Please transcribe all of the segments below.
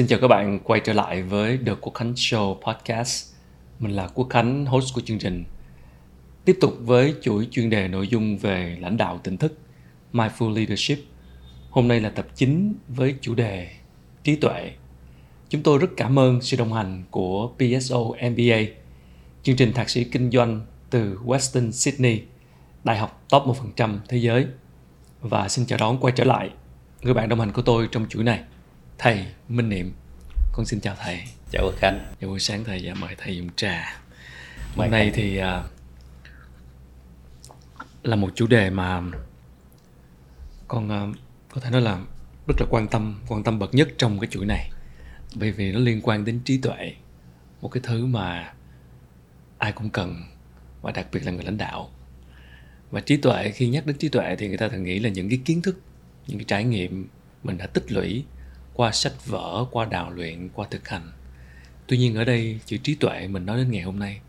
Xin chào các bạn quay trở lại với The Quốc Khánh Show Podcast. Mình là Quốc Khánh, host của chương trình. Tiếp tục với chuỗi chuyên đề nội dung về lãnh đạo tỉnh thức, Mindful Leadership. Hôm nay là tập 9 với chủ đề trí tuệ. Chúng tôi rất cảm ơn sự đồng hành của PSO MBA, chương trình thạc sĩ kinh doanh từ Western Sydney, đại học top 1% thế giới. Và xin chào đón quay trở lại người bạn đồng hành của tôi trong chuỗi này thầy Minh Niệm con xin chào thầy. Chào Quốc Khánh chào buổi sáng thầy và mời thầy dùng trà. Hôm nay thì uh, là một chủ đề mà con uh, có thể nói là rất là quan tâm quan tâm bậc nhất trong cái chuỗi này. Bởi vì nó liên quan đến trí tuệ một cái thứ mà ai cũng cần và đặc biệt là người lãnh đạo. Và trí tuệ khi nhắc đến trí tuệ thì người ta thường nghĩ là những cái kiến thức những cái trải nghiệm mình đã tích lũy qua sách vở qua đào luyện qua thực hành. Tuy nhiên ở đây chữ trí tuệ mình nói đến ngày hôm nay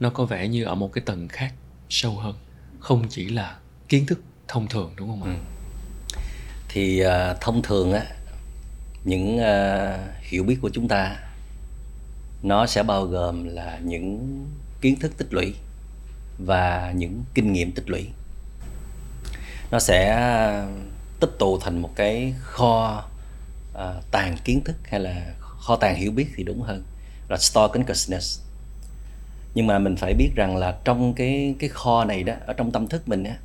nó có vẻ như ở một cái tầng khác sâu hơn. Không chỉ là kiến thức thông thường đúng không ạ? Ừ. thì uh, thông thường á những uh, hiểu biết của chúng ta nó sẽ bao gồm là những kiến thức tích lũy và những kinh nghiệm tích lũy. Nó sẽ tích tụ thành một cái kho Ờ, uh, tàng kiến thức hay là kho tàng hiểu biết thì đúng hơn. Là store consciousness. Nhưng mà mình phải biết rằng là trong cái cái kho này đó ở trong tâm thức mình á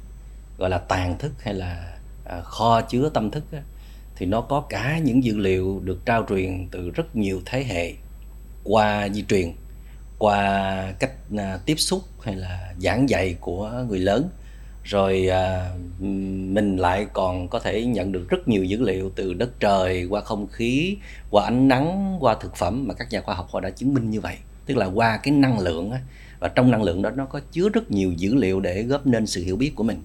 gọi là tàng thức hay là uh, kho chứa tâm thức á, thì nó có cả những dữ liệu được trao truyền từ rất nhiều thế hệ qua di truyền qua cách uh, tiếp xúc hay là giảng dạy của người lớn rồi à, mình lại còn có thể nhận được rất nhiều dữ liệu từ đất trời qua không khí qua ánh nắng qua thực phẩm mà các nhà khoa học họ đã chứng minh như vậy. Tức là qua cái năng lượng á, và trong năng lượng đó nó có chứa rất nhiều dữ liệu để góp nên sự hiểu biết của mình.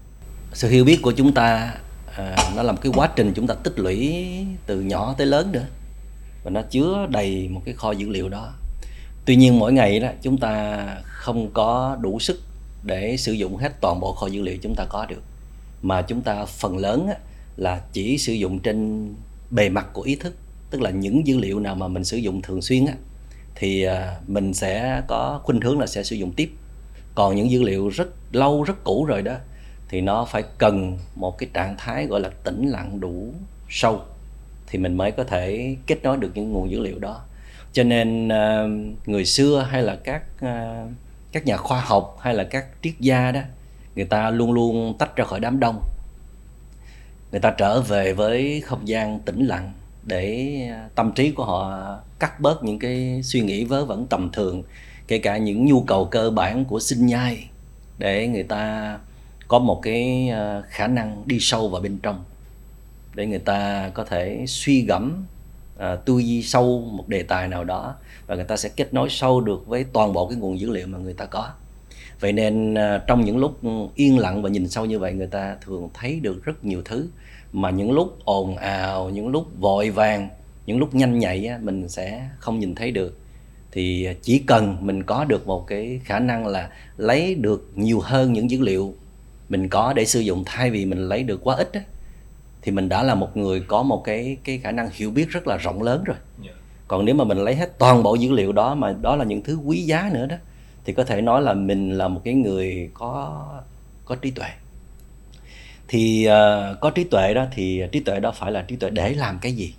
Sự hiểu biết của chúng ta à, nó là một cái quá trình chúng ta tích lũy từ nhỏ tới lớn nữa. Và nó chứa đầy một cái kho dữ liệu đó. Tuy nhiên mỗi ngày đó chúng ta không có đủ sức để sử dụng hết toàn bộ kho dữ liệu chúng ta có được. Mà chúng ta phần lớn là chỉ sử dụng trên bề mặt của ý thức tức là những dữ liệu nào mà mình sử dụng thường xuyên á, thì à, mình sẽ có khuynh hướng là sẽ sử dụng tiếp. Còn những dữ liệu rất lâu rất cũ rồi đó thì nó phải cần một cái trạng thái gọi là tĩnh lặng đủ sâu thì mình mới có thể kết nối được những nguồn dữ liệu đó. Cho nên à, người xưa hay là các à, các nhà khoa học hay là các triết gia đó, người ta luôn luôn tách ra khỏi đám đông. Người ta trở về với không gian tĩnh lặng để à, tâm trí của họ cắt bớt những cái suy nghĩ vớ vẩn tầm thường, kể cả những nhu cầu cơ bản của sinh nhai, để người ta có một cái à, khả năng đi sâu vào bên trong, để người ta có thể suy gẫm à, tư duy sâu một đề tài nào đó và người ta sẽ kết nối sâu được với toàn bộ cái nguồn dữ liệu mà người ta có. Vậy nên à, trong những lúc yên lặng và nhìn sâu như vậy, người ta thường thấy được rất nhiều thứ mà những lúc ồn ào, những lúc vội vàng, những lúc nhanh nhạy mình sẽ không nhìn thấy được. Thì chỉ cần mình có được một cái khả năng là lấy được nhiều hơn những dữ liệu mình có để sử dụng, thay vì mình lấy được quá ít thì mình đã là một người có một cái cái khả năng hiểu biết rất là rộng lớn rồi. Yeah còn nếu mà mình lấy hết toàn bộ dữ liệu đó mà đó là những thứ quý giá nữa đó thì có thể nói là mình là một cái người có có trí tuệ. Thì uh, có trí tuệ đó thì trí tuệ đó phải là trí tuệ để làm cái gì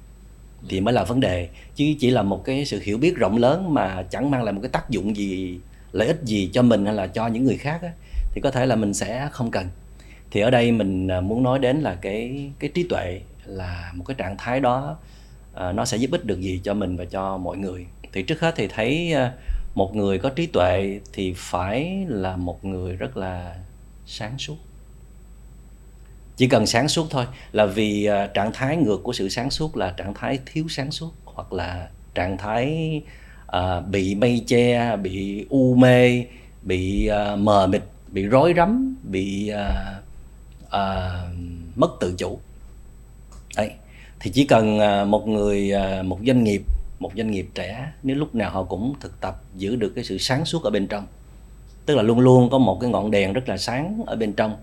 thì mới là vấn đề. Chứ chỉ là một cái sự hiểu biết rộng lớn mà chẳng mang lại một cái tác dụng gì lợi ích gì cho mình hay là cho những người khác á, thì có thể là mình sẽ không cần. Thì ở đây mình ờ, muốn nói đến là cái cái trí tuệ là một cái trạng thái đó Ờ, nó sẽ giúp ích được gì cho mình và cho mọi người? Thì trước hết thì thấy ờ, một người có trí tuệ thì phải là một người rất là sáng suốt. Chỉ cần sáng suốt thôi là vì ờ, trạng thái ngược của sự sáng suốt là trạng thái thiếu sáng suốt hoặc là trạng thái uh, bị mây che bị u mê bị uh, mờ mịt bị rối rắm bị uh, uh, mất tự chủ. Đấy thì chỉ cần à, một người à, một doanh nghiệp một doanh nghiệp trẻ nếu lúc nào họ cũng thực tập giữ được cái sự sáng suốt ở bên trong. Tức là luôn luôn có một cái ngọn đèn rất là sáng ở bên trong.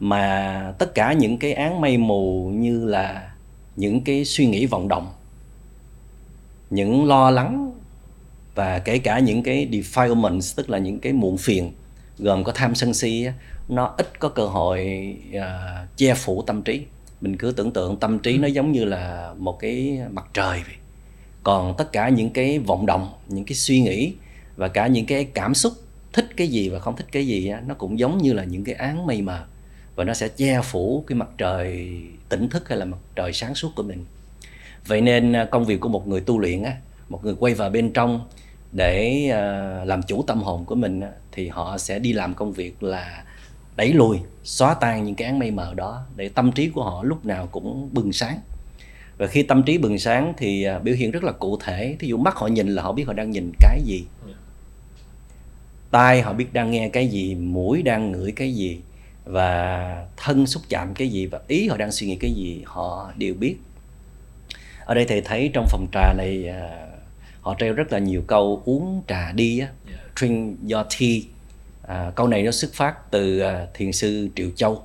Mà tất cả những cái án mây mù như là những cái suy nghĩ vọng động những lo lắng và kể cả những cái defilements tức là những cái muộn phiền gồm có tham sân si nó ít có cơ hội uh, che phủ tâm trí mình cứ tưởng tượng tâm trí nó giống như là một cái mặt trời vậy. Còn tất cả những cái vọng động, những cái suy nghĩ và cả những cái cảm xúc, thích cái gì và không thích cái gì nó cũng giống như là những cái án mây mờ và nó sẽ che phủ cái mặt trời tỉnh thức hay là mặt trời sáng suốt của mình. Vậy nên à, công việc của một người tu luyện á, một người quay vào bên trong để à, làm chủ tâm hồn của mình thì họ sẽ đi làm công việc là đẩy lùi xóa tan những cái áng mây mờ đó để tâm trí của họ lúc nào cũng bừng sáng. Và khi tâm trí bừng sáng thì uh, biểu hiện rất là cụ thể. Thí dụ mắt họ nhìn là họ biết họ đang nhìn cái gì. Tai họ biết đang nghe cái gì mũi đang ngửi cái gì và thân xúc chạm cái gì và ý họ đang suy nghĩ cái gì họ đều biết. Ở đây thầy thấy trong phòng trà này uh, họ treo rất là nhiều câu uống trà đi á drink your tea à, câu này nó xuất phát từ uh, thiền sư triệu châu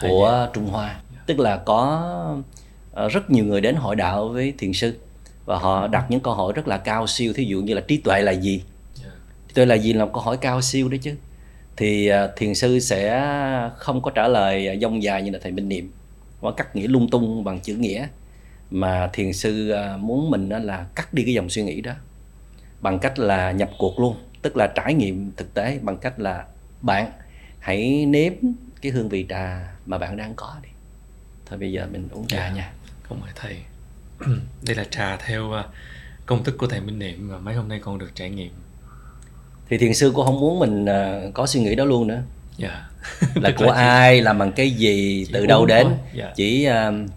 của trung hoa. Tức là có uh, rất nhiều người đến hỏi đạo với thiền sư và họ đặt những câu hỏi rất là cao siêu. Thí dụ như là trí tuệ là gì? Trí tuệ là gì là một câu hỏi cao siêu đấy chứ. Thì thiền sư sẽ không có trả lời dông dài như là thầy minh niệm hoặc cắt nghĩa lung tung bằng chữ nghĩa. Mà thiền sư à, muốn mình là cắt đi cái dòng suy nghĩ đó bằng cách là nhập cuộc luôn tức là trải nghiệm thực tế bằng cách là bạn hãy nếm cái hương vị trà mà bạn đang có đi thôi bây giờ mình uống trà. Dạ, nha không phải thầy đây là trà theo à, công thức của thầy minh niệm và mấy hôm nay con được trải nghiệm thì thiền sư cũng không muốn mình à, có suy nghĩ đó luôn nữa. Dạ. là của ai chỉ... làm bằng cái gì chỉ từ đâu đến. Dạ. chỉ uh,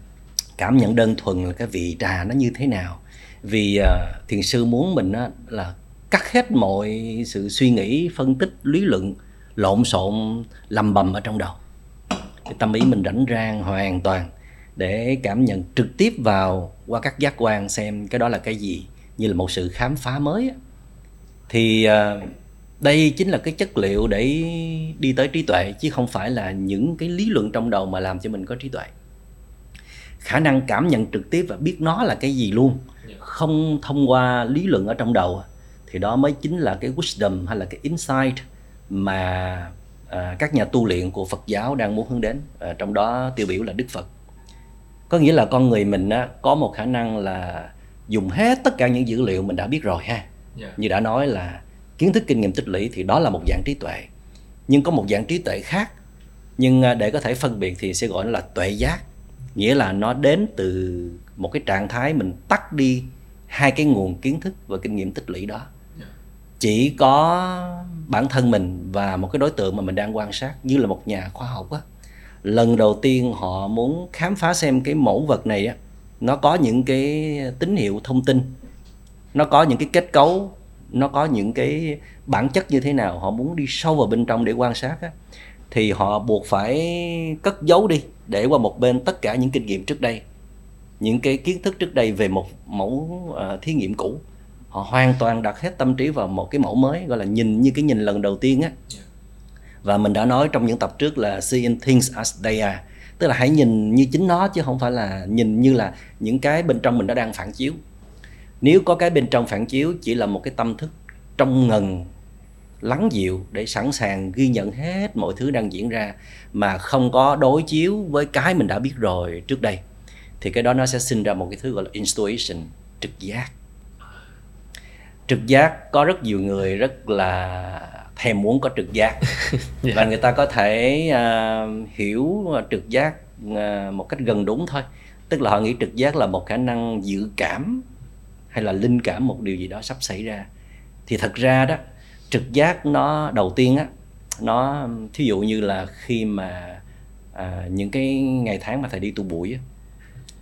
cảm nhận đơn thuần là cái vị trà nó như thế nào vì thiền sư muốn mình là cắt hết mọi sự suy nghĩ, phân tích, lý luận, lộn xộn, lầm bầm ở trong đầu. Cái tâm ý mình rảnh rang hoàn toàn để cảm nhận trực tiếp vào qua các giác quan xem cái đó là cái gì, như là một sự khám phá mới thì à, đây chính là cái chất liệu để đi tới trí tuệ, chứ không phải là những cái lý luận trong đầu mà làm cho mình có trí tuệ. Khả năng cảm nhận trực tiếp và biết nó là cái gì luôn, không thông qua lý luận ở trong đầu thì đó mới chính là cái wisdom hay là cái insight mà à, các nhà tu luyện của Phật giáo đang muốn hướng đến. À, trong đó tiêu biểu là Đức Phật. Có nghĩa là con người mình á, có một khả năng là dùng hết tất cả những dữ liệu mình đã biết rồi ha. Yeah. Dạ. như đã nói là kiến thức kinh nghiệm tích lũy thì đó là một dạng trí tuệ. Nhưng có một dạng trí tuệ khác nhưng à, để có thể phân biệt thì sẽ gọi nó là tuệ giác. Nghĩa là nó đến từ một cái trạng thái mình tắt đi hai cái nguồn kiến thức và kinh nghiệm tích lũy đó chỉ có bản thân mình và một cái đối tượng mà mình đang quan sát như là một nhà khoa học á. Lần đầu tiên họ muốn khám phá xem cái mẫu vật này á nó có những cái tín hiệu thông tin nó có những cái kết cấu nó có những cái bản chất như thế nào họ muốn đi sâu vào bên trong để quan sát á thì họ buộc phải cất giấu đi để qua một bên tất cả những kinh nghiệm trước đây những cái kiến thức trước đây về một mẫu uh, thí nghiệm cũ họ hoàn toàn đặt hết tâm trí vào một cái mẫu mới gọi là nhìn như cái nhìn lần đầu tiên á. Và mình đã nói trong những tập trước là seeing things as they are tức là hãy nhìn như chính nó chứ không phải là nhìn như là những cái bên trong mình nó đang phản chiếu. Nếu có cái bên trong phản chiếu chỉ là một cái tâm thức trong ngần lắng dịu để sẵn sàng ghi nhận hết mọi thứ đang diễn ra mà không có đối chiếu với cái mình đã biết rồi trước đây thì cái đó nó sẽ sinh ra một cái thứ gọi là intuition trực giác trực giác có rất nhiều người rất là thèm muốn có trực giác. Yeah. và người ta có thể uh, hiểu trực giác uh, một cách gần đúng thôi. Tức là họ nghĩ trực giác là một khả năng dự cảm hay là linh cảm một điều gì đó sắp xảy ra. Thì thật ra đó trực giác nó đầu tiên á nó thí dụ như là khi mà à, những cái ngày tháng mà thầy đi tu bụi á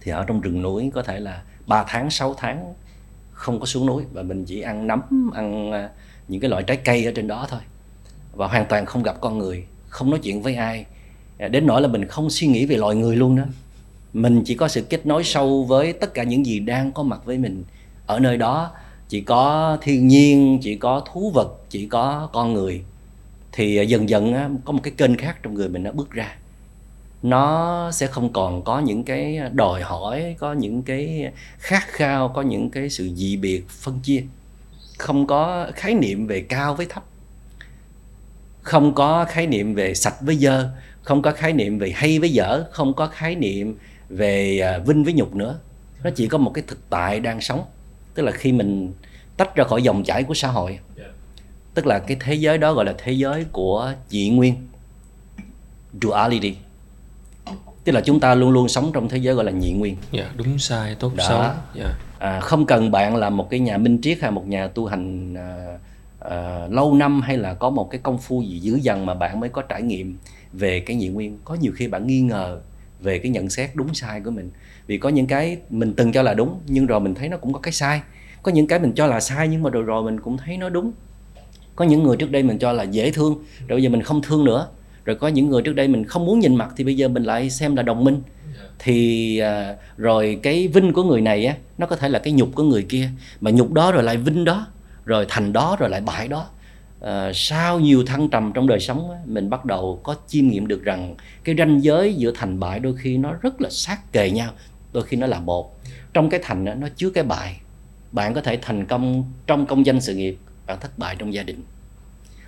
thì ở trong rừng núi có thể là 3 tháng 6 tháng không có xuống núi và mình chỉ ăn nấm, ăn à, những cái loại trái cây ở trên đó thôi. Và hoàn toàn không gặp con người, không nói chuyện với ai. À, đến nỗi là mình không suy nghĩ về loài người luôn đó. Mình chỉ có sự kết nối sâu với tất cả những gì đang có mặt với mình ở nơi đó. Chỉ có thiên nhiên, chỉ có thú vật, chỉ có con người. Thì à, dần dần có một cái kênh khác trong người mình nó bước ra nó sẽ không còn có những cái đòi hỏi, có những cái khát khao, có những cái sự dị biệt, phân chia. Không có khái niệm về cao với thấp. Không có khái niệm về sạch với dơ. Không có khái niệm về hay với dở. Không có khái niệm về à, vinh với nhục nữa. Nó chỉ có một cái thực tại đang sống. Tức là khi mình tách ra khỏi dòng chảy của xã hội. Tức là cái thế giới đó gọi là thế giới của dị nguyên. Duality tức là chúng ta luôn luôn sống trong thế giới gọi là nhị nguyên. Dạ đúng sai tốt Đó. xấu. Dạ. À, không cần bạn là một cái nhà minh triết hay một nhà tu hành à, à, lâu năm hay là có một cái công phu gì dữ dằn mà bạn mới có trải nghiệm về cái nhị nguyên. Có nhiều khi bạn nghi ngờ về cái nhận xét đúng sai của mình. Vì có những cái mình từng cho là đúng nhưng rồi mình thấy nó cũng có cái sai. Có những cái mình cho là sai nhưng mà rồi rồi mình cũng thấy nó đúng. Có những người trước đây mình cho là dễ thương rồi bây giờ mình không thương nữa rồi có những người trước đây mình không muốn nhìn mặt thì bây giờ mình lại xem là đồng minh. Thì à, rồi cái vinh của người này á nó có thể là cái nhục của người kia mà nhục đó rồi lại vinh đó rồi thành đó rồi lại bại đó. À, sau nhiều thăng trầm trong đời sống á, mình bắt đầu có chiêm nghiệm được rằng cái ranh giới giữa thành bại đôi khi nó rất là sát kề nhau đôi khi nó là một. Trong cái thành á, nó chứa cái bại. Bạn có thể thành công trong công danh sự nghiệp bạn thất bại trong gia đình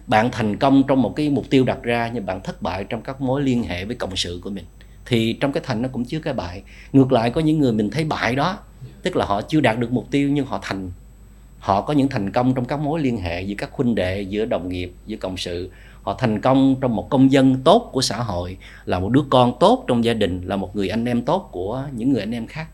bạn thành công trong một cái mục tiêu đặt ra nhưng bạn thất bại trong các mối liên hệ với cộng sự của mình. Thì trong cái thành nó cũng chứa cái bại. Ngược lại, có những người mình thấy bại đó, tức là họ chưa đạt được mục tiêu nhưng họ thành. Họ có những thành công trong các mối liên hệ giữa các huynh đệ, giữa đồng nghiệp, giữa cộng sự. Họ thành công trong một công dân tốt của xã hội, là một đứa con tốt trong gia đình, là một người anh em tốt của những người anh em khác.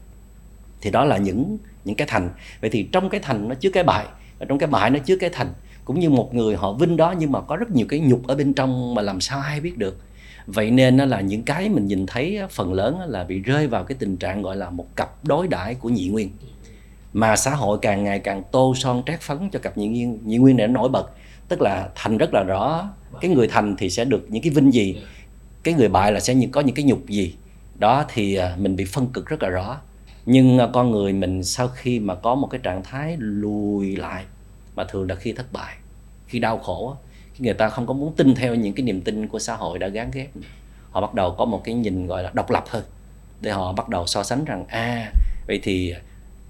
Thì đó là những những cái thành. Vậy thì trong cái thành nó chứa cái bại, và trong cái bại nó chứa cái thành cũng như một người họ vinh đó nhưng mà có rất nhiều cái nhục ở bên trong mà làm sao ai biết được. Vậy nên nó là những cái mình nhìn thấy phần lớn là bị rơi vào cái tình trạng gọi là một cặp đối đãi của nhị nguyên. Mà xã hội càng ngày càng tô son trét phấn cho cặp nhị nguyên nhị nguyên này nó nổi bật. Tức là thành rất là rõ, cái người thành thì sẽ được những cái vinh gì, cái người bại là sẽ có những cái nhục gì. Đó thì à, mình bị phân cực rất là rõ. Nhưng à, con người mình sau khi mà có một cái trạng thái lùi lại, mà thường là khi thất bại khi đau khổ khi người ta không có muốn tin theo những cái niềm tin của xã hội đã gán ghép họ bắt đầu có một cái nhìn gọi là độc lập hơn. Để họ bắt đầu so sánh rằng à vậy thì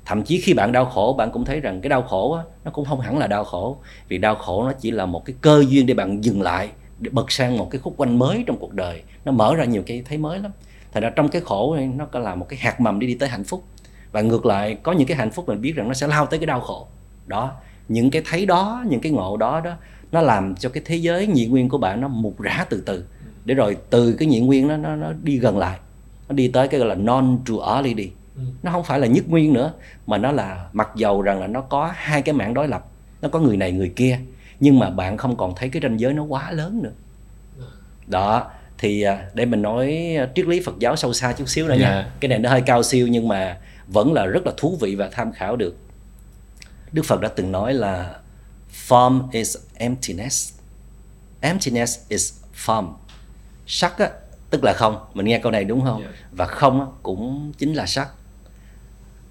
thậm chí khi bạn đau khổ bạn cũng thấy rằng cái đau khổ á, nó cũng không hẳn là đau khổ. Vì đau khổ nó chỉ là một cái cơ duyên để bạn dừng lại để bật sang một cái khúc quanh mới trong cuộc đời. Nó mở ra nhiều cái thấy mới lắm. Thành ra trong cái khổ này nó có là một cái hạt mầm đi đi tới hạnh phúc. Và ngược lại có những cái hạnh phúc mình biết rằng nó sẽ lao tới cái đau khổ. Đó những cái thấy đó những cái ngộ đó đó nó làm cho cái thế giới nhị nguyên của bạn nó mục rã từ từ. Để rồi từ cái nhị nguyên nó nó, nó đi gần lại. Nó đi tới cái gọi là non duality nó không phải là nhất nguyên nữa mà nó là mặc dầu rằng là nó có hai cái mảng đối lập. Nó có người này người kia. Nhưng mà bạn không còn thấy cái ranh giới nó quá lớn nữa. Đó thì à, để mình nói triết lý Phật giáo sâu xa chút xíu nữa nha. Dạ. cái này nó hơi cao siêu nhưng mà vẫn là rất là thú vị và tham khảo được Đức Phật đã từng nói là form is emptiness. Emptiness is form. Sắc á, tức là không. Mình nghe câu này đúng không? Dạ. và không á, cũng chính là sắc.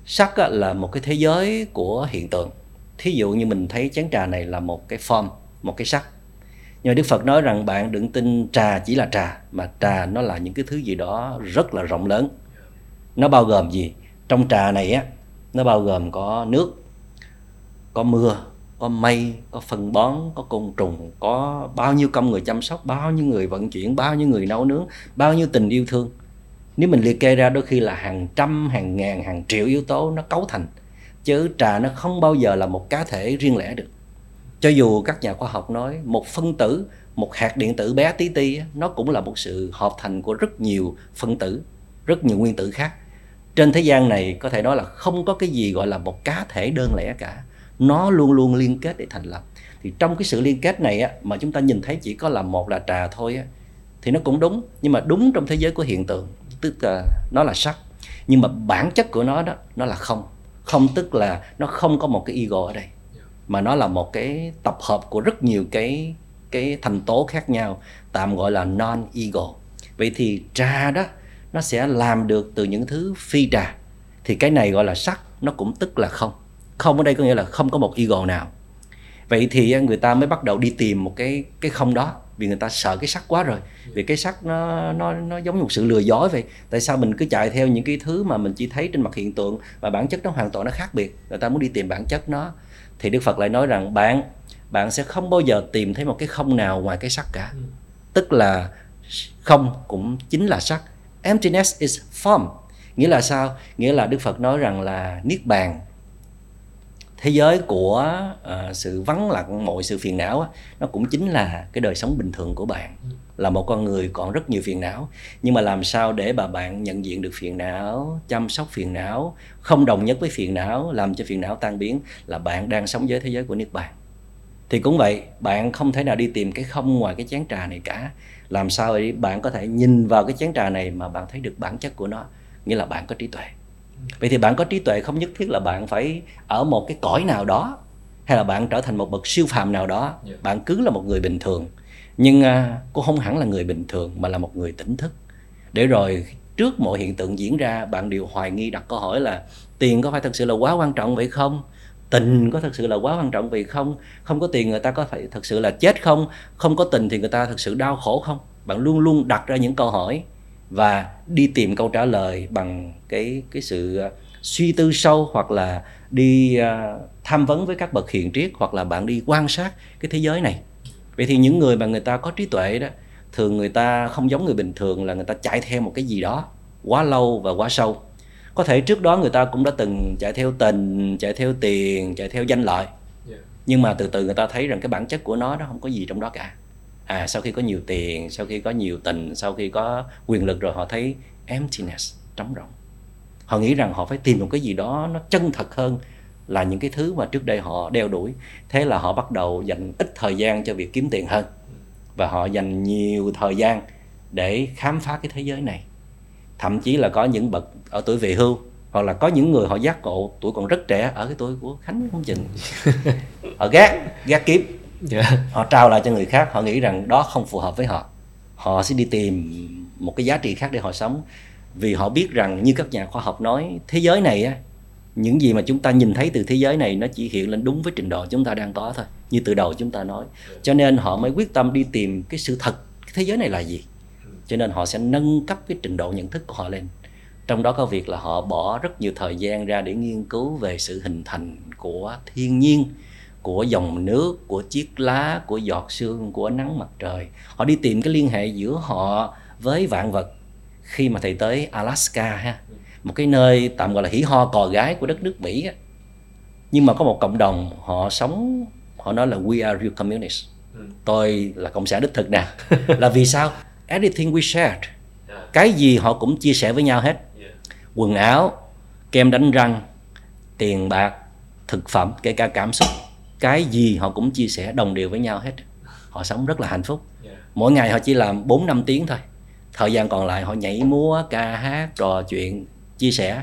Sắc á, là một cái thế giới của hiện tượng. Thí dụ như mình thấy chén trà này là một cái form một cái sắc. Nhưng mà Đức Phật nói rằng bạn đừng tin trà chỉ là trà mà trà nó là những cái thứ gì đó rất là rộng lớn. Nó bao gồm gì? Trong trà này á nó bao gồm có nước có mưa, có mây, có phân bón, có côn trùng, có bao nhiêu công người chăm sóc, bao nhiêu người vận chuyển, bao nhiêu người nấu nướng, bao nhiêu tình yêu thương. Nếu mình liệt kê ra đôi khi là hàng trăm, hàng ngàn, hàng triệu yếu tố nó cấu thành, chứ trà nó không bao giờ là một cá thể riêng lẻ được. Cho dù các nhà khoa học nói một phân tử, một hạt điện tử bé tí ti nó cũng là một sự hợp thành của rất nhiều phân tử, rất nhiều nguyên tử khác. Trên thế gian này có thể nói là không có cái gì gọi là một cá thể đơn lẻ cả nó luôn luôn liên kết để thành lập. Thì trong cái sự liên kết này á, mà chúng ta nhìn thấy chỉ có là một là trà thôi á, thì nó cũng đúng. Nhưng mà đúng trong thế giới của hiện tượng tức là nó là sắc. Nhưng mà bản chất của nó đó nó là không. Không tức là nó không có một cái ego ở đây mà nó là một cái tập hợp của rất nhiều cái cái thành tố khác nhau tạm gọi là non ego vậy thì trà đó nó sẽ làm được từ những thứ phi trà. Thì cái này gọi là sắc nó cũng tức là không không ở đây có nghĩa là không có một ego nào. Vậy thì người ta mới bắt đầu đi tìm một cái cái không đó vì người ta sợ cái sắc quá rồi. Vì cái sắc nó nó nó giống như một sự lừa dối vậy. Tại sao mình cứ chạy theo những cái thứ mà mình chỉ thấy trên mặt hiện tượng và bản chất nó hoàn toàn nó khác biệt? Người ta muốn đi tìm bản chất nó. Thì đức phật lại nói rằng bạn bạn sẽ không bao giờ tìm thấy một cái không nào ngoài cái sắc cả. Tức là không cũng chính là sắc. Emptiness is form. Nghĩa là sao? Nghĩa là đức phật nói rằng là niết bàn thế giới của uh, sự vắng lặng mọi sự phiền não á, nó cũng chính là cái đời sống bình thường của bạn là một con người còn rất nhiều phiền não. Nhưng mà làm sao để bà bạn nhận diện được phiền não chăm sóc phiền não không đồng nhất với phiền não làm cho phiền não tan biến là bạn đang sống với thế giới của niết bàn. Thì cũng vậy bạn không thể nào đi tìm cái không ngoài cái chén trà này cả. Làm sao để bạn có thể nhìn vào cái chén trà này mà bạn thấy được bản chất của nó nghĩa là bạn có trí tuệ vậy thì bạn có trí tuệ không nhất thiết là bạn phải ở một cái cõi nào đó hay là bạn trở thành một bậc siêu phàm nào đó yeah. Dạ. bạn cứ là một người bình thường. Nhưng uh, cô không hẳn là người bình thường mà là một người tỉnh thức. Để rồi trước mọi hiện tượng diễn ra bạn đều hoài nghi đặt câu hỏi là tiền có phải thật sự là quá quan trọng vậy không? Tình có thật sự là quá quan trọng vì không? Không có tiền người ta có phải thật sự là chết không? Không có tình thì người ta thật sự đau khổ không? Bạn luôn luôn đặt ra những câu hỏi và đi tìm câu trả lời bằng cái cái sự à, suy tư sâu hoặc là đi uh, tham vấn với các bậc hiền triết hoặc là bạn đi quan sát cái thế giới này. Vậy thì những người mà người ta có trí tuệ đó thường người ta không giống người bình thường là người ta chạy theo một cái gì đó quá lâu và quá sâu. Có thể trước đó người ta cũng đã từng chạy theo tình chạy theo tiền chạy theo danh lợi. Nhưng mà từ từ người ta thấy rằng cái bản chất của nó nó không có gì trong đó cả à sau khi có nhiều tiền sau khi có nhiều tình sau khi có quyền lực rồi họ thấy emptiness trống rỗng. Họ nghĩ rằng họ phải tìm một cái gì đó nó chân thật hơn là những cái thứ mà trước đây họ đeo đuổi. Thế là họ bắt đầu dành ít thời gian cho việc kiếm tiền hơn. Và họ dành nhiều thời gian để khám phá cái thế giới này. Thậm chí là có những bậc ở tuổi về hưu hoặc là có những người họ giác ngộ tuổi còn rất trẻ ở cái tuổi của khánh không chừng họ gác gác kiếm yeah. Họ trao lại cho người khác, họ nghĩ rằng đó không phù hợp với họ. Họ sẽ đi tìm một cái giá trị khác để họ sống. Vì họ biết rằng như các nhà khoa học nói, thế giới này á, những gì mà chúng ta nhìn thấy từ thế giới này nó chỉ hiện lên đúng với trình độ chúng ta đang có thôi, như từ đầu chúng ta nói. Cho nên họ mới quyết tâm đi tìm cái sự thật, cái thế giới này là gì. Cho nên họ sẽ nâng cấp cái trình độ nhận thức của họ lên. Trong đó có việc là họ bỏ rất nhiều thời gian ra để nghiên cứu về sự hình thành của thiên nhiên của dòng nước của chiếc lá của giọt sương của nắng mặt trời. Họ đi tìm cái liên hệ giữa họ với vạn vật khi mà thầy tới Alaska ha. Một cái nơi tạm gọi là hỉ ho cò gái của đất nước Mỹ á. nhưng mà có một cộng đồng họ sống họ nói là we are real communists. Ừ. tôi là cộng sản đích thực nè. Là vì sao? Everything we shared. Cái gì họ cũng chia sẻ với nhau hết. Quần áo kem đánh răng tiền bạc thực phẩm kể cả cảm xúc cái gì họ cũng chia sẻ đồng đều với nhau hết. Họ sống rất là hạnh phúc. Mỗi ngày họ chỉ làm 4 năm tiếng thôi. Thời gian còn lại họ nhảy múa ca hát trò chuyện chia sẻ.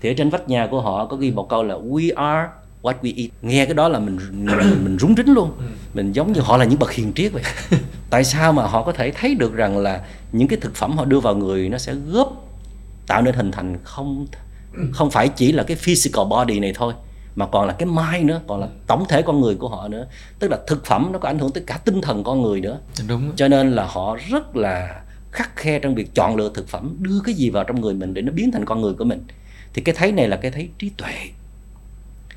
Thì ở trên vách nhà của họ có ghi một câu là we are what we eat. Nghe cái đó là mình mình, mình rúng rính luôn. Mình giống như họ là những bậc hiền triết vậy. Tại sao mà họ có thể thấy được rằng là những cái thực phẩm họ đưa vào người nó sẽ góp tạo nên hình thành không không phải chỉ là cái physical body này thôi mà còn là cái mind nữa còn là tổng thể con người của họ nữa. Tức là thực phẩm nó có ảnh hưởng tới cả tinh thần con người nữa. Đúng cho nên là họ rất là khắc khe trong việc chọn lựa thực phẩm đưa cái gì vào trong người mình để nó biến thành con người của mình. Thì cái thấy này là cái thấy trí tuệ.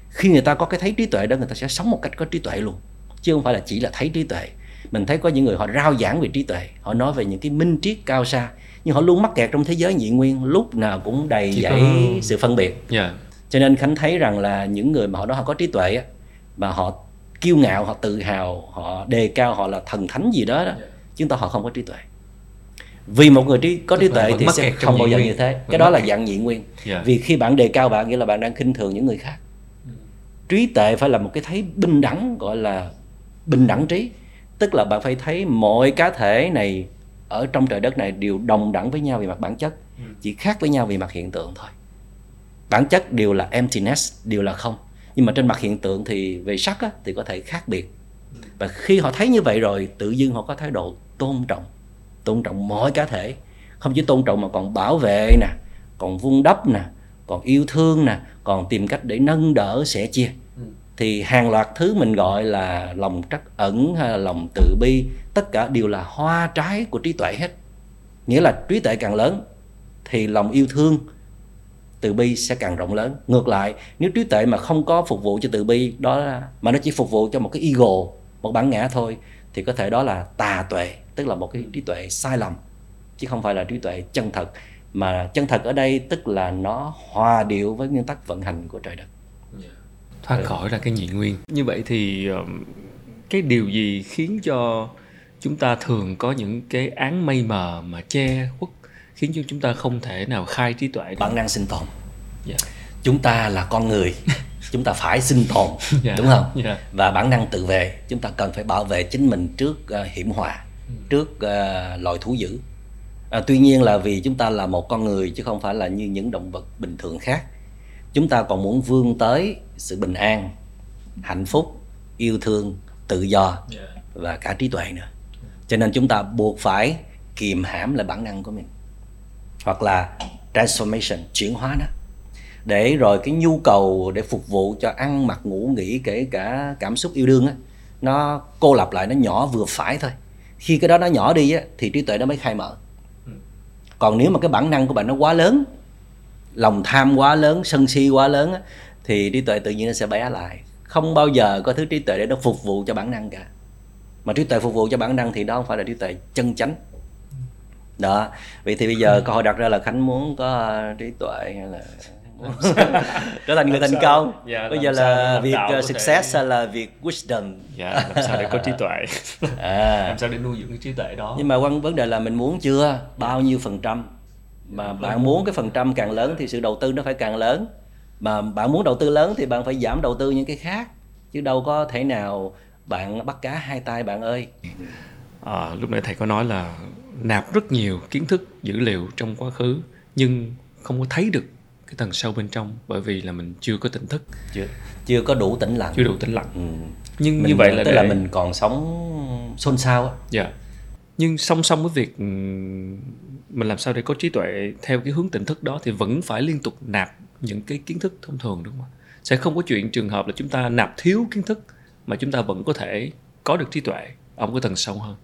Khi người ta có cái thấy trí tuệ đó người ta sẽ sống một cách có trí tuệ luôn. Chứ không phải là chỉ là thấy trí tuệ. Mình thấy có những người họ rao giảng về trí tuệ. Họ nói về những cái minh triết cao xa. Nhưng họ luôn mắc kẹt trong thế giới nhị nguyên lúc nào cũng đầy dẫy sự phân biệt. Yeah. Cho nên khánh thấy rằng là những người mà họ nói họ có trí tuệ mà họ kiêu ngạo họ tự hào họ đề cao họ là thần thánh gì đó, đó. Dạ. chứng tỏ họ không có trí tuệ vì một người trí có trí tuệ thì sẽ không bao giờ như thế cái đó là dạng nhị nguyên yeah. Dạ. vì khi bạn đề cao bạn nghĩa là bạn đang khinh thường những người khác trí tuệ phải là một cái thấy bình đẳng gọi là bình đẳng trí tức là bạn phải thấy mọi cá thể này ở trong trời đất này đều đồng đẳng với nhau về mặt bản chất ừ. chỉ khác với nhau về mặt hiện tượng thôi bản chất đều là emptiness đều là không. Nhưng mà trên mặt hiện tượng thì về sắc á, thì có thể khác biệt. Và khi họ thấy như vậy rồi tự dưng họ có thái độ tôn trọng tôn trọng mọi cá thể. Không chỉ tôn trọng mà còn bảo vệ nè còn vun đắp nè còn yêu thương nè còn tìm cách để nâng đỡ sẻ chia. Thì hàng loạt thứ mình gọi là lòng trắc ẩn hay là lòng tự bi tất cả đều là hoa trái của trí tuệ hết. Nghĩa là trí tuệ càng lớn thì lòng yêu thương từ bi sẽ càng rộng lớn. Ngược lại nếu trí tuệ mà không có phục vụ cho từ bi đó là, mà nó chỉ phục vụ cho một cái ego một bản ngã thôi thì có thể đó là tà tuệ tức là một cái trí tuệ sai lầm. Chứ không phải là trí tuệ chân thật. Mà chân thật ở đây tức là nó hòa điệu với nguyên tắc vận hành của trời đất. Thoát ừ. khỏi ra cái nhị nguyên. Như vậy thì cái điều gì khiến cho chúng ta thường có những cái án mây mờ mà che khuất khiến cho chúng ta không thể nào khai trí tuệ được. bản năng sinh tồn yeah. Dạ. chúng ta là con người chúng ta phải sinh tồn yeah. Dạ. đúng không yeah. Dạ. và bản năng tự vệ chúng ta cần phải bảo vệ chính mình trước uh, hiểm họa ừ. trước uh, loài thú dữ à, tuy nhiên là vì chúng ta là một con người chứ không phải là như những động vật bình thường khác chúng ta còn muốn vươn tới sự bình an hạnh phúc yêu thương tự do và cả trí tuệ nữa cho nên chúng ta buộc phải kiềm hãm lại bản năng của mình hoặc là transformation chuyển hóa đó. Để rồi cái nhu cầu để phục vụ cho ăn mặc ngủ nghỉ kể cả cảm xúc yêu đương á nó cô lập lại nó nhỏ vừa phải thôi. Khi cái đó nó nhỏ đi á thì trí tuệ nó mới khai mở. Còn nếu mà cái bản năng của bạn nó quá lớn lòng tham quá lớn sân si quá lớn á, thì trí tuệ tự nhiên nó sẽ bé lại. Không bao giờ có thứ trí tuệ để nó phục vụ cho bản năng cả. Mà trí tuệ phục vụ cho bản năng thì đó không phải là trí tuệ chân chánh đó. Vậy thì bây giờ câu hỏi đặt ra là khánh muốn có trí tuệ hay là trở thành người thành công? Dạ, bây giờ là việc uh, success hay là việc wisdom? Dạ làm sao để có trí tuệ? À. làm sao để nuôi dưỡng cái trí tuệ đó? Nhưng mà quan vấn đề là mình muốn chưa? Bao nhiêu phần trăm? Mà bạn muốn cái phần trăm càng lớn thì sự đầu tư nó phải càng lớn. Mà bạn muốn đầu tư lớn thì bạn phải giảm đầu tư những cái khác. Chứ đâu có thể nào bạn bắt cá hai tay bạn ơi. À, lúc nãy thầy có nói là nạp rất nhiều kiến thức dữ liệu trong quá khứ nhưng không có thấy được cái tầng sâu bên trong bởi vì là mình chưa có tỉnh thức. Chưa chưa có đủ tĩnh lặng. Chưa đủ tĩnh lặng. Ừ. nhưng mình, như vậy là tức để... là mình còn sống xôn xao á. Dạ. Nhưng song song với việc ừ, mình làm sao để có trí tuệ theo cái hướng tỉnh thức đó thì vẫn phải liên tục nạp những cái kiến thức thông thường đúng không sẽ không có chuyện trường hợp là chúng ta nạp thiếu kiến thức mà chúng ta vẫn có thể có được trí tuệ ở một cái tầng sâu hơn.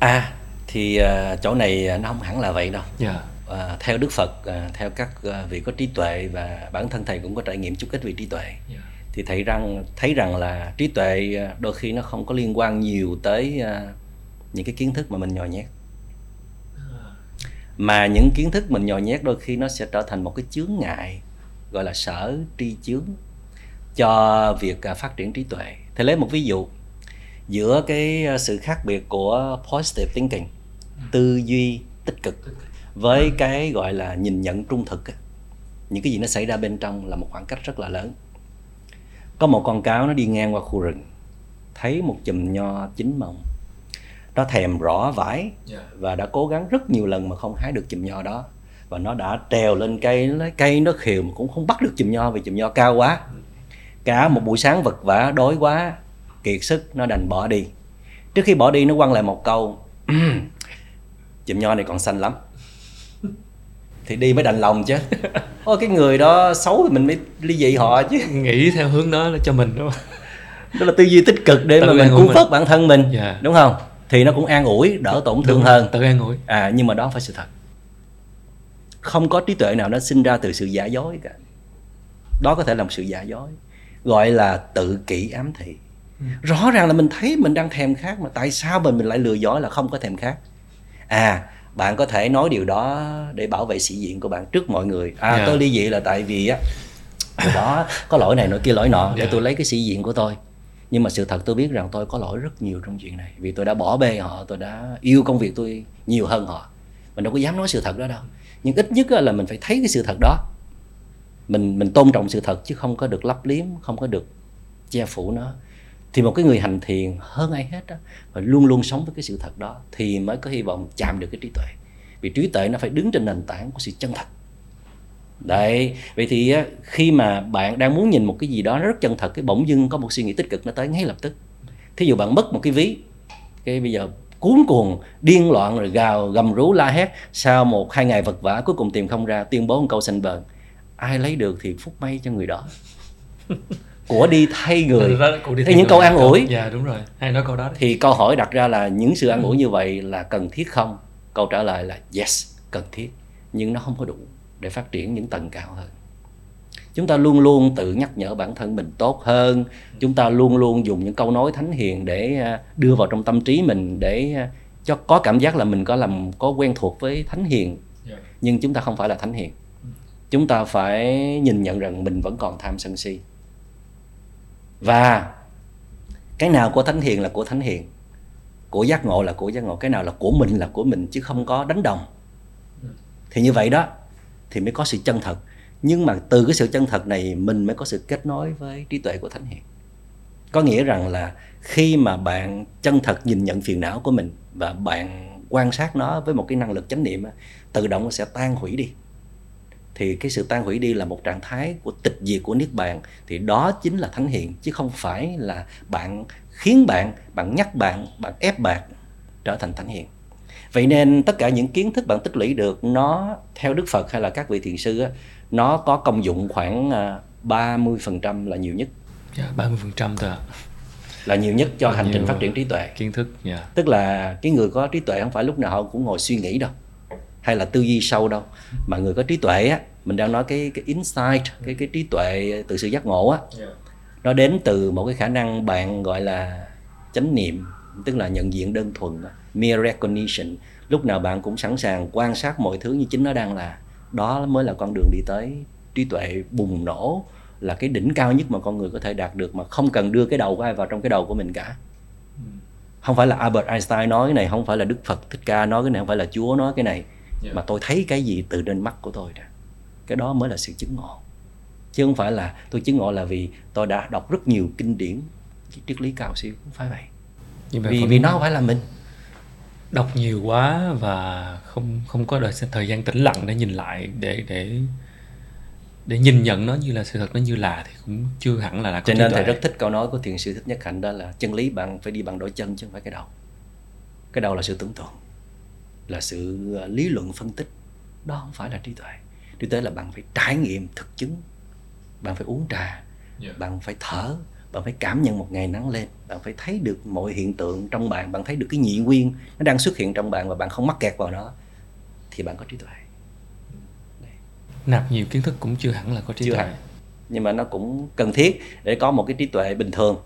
À thì uh, chỗ này nó không hẳn là vậy đâu yeah. Dạ. uh, theo đức phật uh, theo các uh, vị có trí tuệ và bản thân thầy cũng có trải nghiệm chút ít về trí tuệ yeah. Dạ. thì thầy rằng thấy rằng là trí tuệ đôi khi nó không có liên quan nhiều tới uh, những cái kiến thức mà mình nhồi nhét mà những kiến thức mình nhồi nhét đôi khi nó sẽ trở thành một cái chướng ngại gọi là sở tri chướng cho việc phát triển trí tuệ thầy lấy một ví dụ giữa cái sự khác biệt của positive thinking tư duy tích cực với cái gọi là nhìn nhận trung thực những cái gì nó xảy ra bên trong là một khoảng cách rất là lớn. Có một con cáo nó đi ngang qua khu rừng thấy một chùm nho chín mọng. Nó thèm rõ vải dạ. và đã cố gắng rất nhiều lần mà không hái được chùm nho đó. Và nó đã trèo lên cây lấy cây nó khều mà cũng không bắt được chùm nho vì chùm nho cao quá. Cả một buổi sáng vật vả đói quá kiệt sức nó đành bỏ đi. Trước khi bỏ đi nó quăng lại một câu chùm nho này còn xanh lắm. Thì đi mới đành lòng chứ. Ôi cái người đó xấu thì mình mới ly dị họ chứ. Nghĩ theo hướng đó là cho mình đúng không? Đó là tư duy tích cực để tự mà mình cứu vớt bản thân mình yeah. Dạ. đúng không? Thì nó cũng an ủi đỡ tổn thương đúng, hơn. tự an ủi. À nhưng mà đó phải sự thật. Không có trí tuệ nào nó sinh ra từ sự giả dối cả. Đó có thể là một sự giả dối gọi là tự kỷ ám thị. Rõ ràng là mình thấy mình đang thèm khát mà tại sao mình mình lại lừa dối là không có thèm khát à bạn có thể nói điều đó để bảo vệ sĩ diện của bạn trước mọi người à yeah. Dạ. tôi ly dị là tại vì á đó có lỗi này nỗi kia lỗi nọ để yeah. Dạ. tôi lấy cái sĩ diện của tôi nhưng mà sự thật tôi biết rằng tôi có lỗi rất nhiều trong chuyện này vì tôi đã bỏ bê họ tôi đã yêu công việc tôi nhiều hơn họ mình đâu có dám nói sự thật đó đâu nhưng ít nhất là mình phải thấy cái sự thật đó mình mình tôn trọng sự thật chứ không có được lấp liếm không có được che phủ nó thì một cái người hành thiền hơn ai hết đó và luôn luôn sống với cái sự thật đó, thì mới có hy vọng chạm được cái trí tuệ. Vì trí tuệ nó phải đứng trên nền tảng của sự chân thật. Đấy, vậy thì khi mà bạn đang muốn nhìn một cái gì đó rất chân thật, cái bỗng dưng có một suy nghĩ tích cực nó tới ngay lập tức. Thí dụ bạn mất một cái ví, cái bây giờ cuốn cuồng, điên loạn rồi gào gầm rú la hét, sau một, hai ngày vật vã cuối cùng tìm không ra, tuyên bố một câu xanh bờn ai lấy được thì phúc may cho người đó của đi thay người. Thật ra cụ đi thay những người. câu an ủi. dạ đúng rồi. Hay nói câu đó đấy. thì câu hỏi đặt ra là những sự an ủi như vậy là cần thiết không? Câu trả lời là yes cần thiết. Nhưng nó không có đủ để phát triển những tầng cao hơn. Chúng ta luôn luôn tự nhắc nhở bản thân mình tốt hơn. Chúng ta luôn luôn dùng những câu nói thánh hiền để à, đưa vào trong tâm trí mình để à, cho có cảm giác là mình có làm có quen thuộc với thánh hiền. Dạ. nhưng chúng ta không phải là thánh hiền. Chúng ta phải nhìn nhận rằng mình vẫn còn tham sân si và cái nào của thánh hiền là của thánh hiền, của giác ngộ là của giác ngộ, cái nào là của mình là của mình chứ không có đánh đồng. Thì như vậy đó, thì mới có sự chân thật. Nhưng mà từ cái sự chân thật này mình mới có sự kết nối với trí tuệ của thánh hiền. Có nghĩa rằng là khi mà bạn chân thật nhìn nhận phiền não của mình và bạn quan sát nó với một cái năng lực chánh niệm tự động sẽ tan hủy đi thì cái sự tan hủy đi là một trạng thái của tịch diệt của niết bàn. Thì đó chính là thánh hiện chứ không phải là bạn khiến bạn bạn nhắc bạn bạn ép bạn trở thành thánh hiện vậy nên tất cả những kiến thức bạn tích lũy được nó theo đức phật hay là các vị thiền sư á, nó có công dụng khoảng à, 30% là nhiều nhất. Dạ, 30% thôi ạ. là nhiều nhất cho Bao hành trình phát triển trí tuệ. Kiến thức, dạ. tức là cái người có trí tuệ không phải lúc nào họ cũng ngồi suy nghĩ đâu hay là tư duy sâu đâu. Mà người có trí tuệ á mình đang nói cái cái insight cái cái trí tuệ từ sự giác ngộ á nó đến từ một cái khả năng bạn gọi là chánh niệm tức là nhận diện đơn thuần mere recognition. Lúc nào bạn cũng sẵn sàng quan sát mọi thứ như chính nó đang là. Đó mới là con đường đi tới trí tuệ bùng nổ là cái đỉnh cao nhất mà con người có thể đạt được mà không cần đưa cái đầu của ai vào trong cái đầu của mình cả. Không phải là Albert Einstein nói cái này không phải là Đức Phật Thích Ca nói cái này không phải là Chúa nói cái này Dạ. mà tôi thấy cái gì từ trên mắt của tôi ra cái đó mới là sự chứng ngộ. Chứ không phải là tôi chứng ngộ là vì tôi đã đọc rất nhiều kinh điển triết lý cao siêu không phải vậy. Như vậy vì vì nó không phải là mình. Đọc nhiều quá và không không có đời thời gian tĩnh lặng để nhìn lại để để để nhìn nhận nó như là sự thật nó như là thì cũng chưa hẳn là là cho nên thầy rất thích câu nói của thiền sư thích nhất hạnh đó là chân lý bạn phải đi bằng đôi chân chứ không phải cái đầu. Cái đầu là sự tưởng tượng là sự ờ, lý luận phân tích. Đó không phải là trí tuệ. Trí tuệ là bạn phải trải nghiệm thực chứng. Bạn phải uống trà Dạ. bạn phải thở bạn phải cảm nhận một ngày nắng lên. Bạn phải thấy được mọi hiện tượng trong bạn bạn thấy được cái nhị nguyên nó đang xuất hiện trong bạn và bạn không mắc kẹt vào nó thì bạn có trí tuệ. Nạp nhiều kiến thức cũng chưa hẳn là có trí Chưa tuệ. hẳn. nhưng mà nó cũng cần thiết để có một cái trí tuệ bình thường.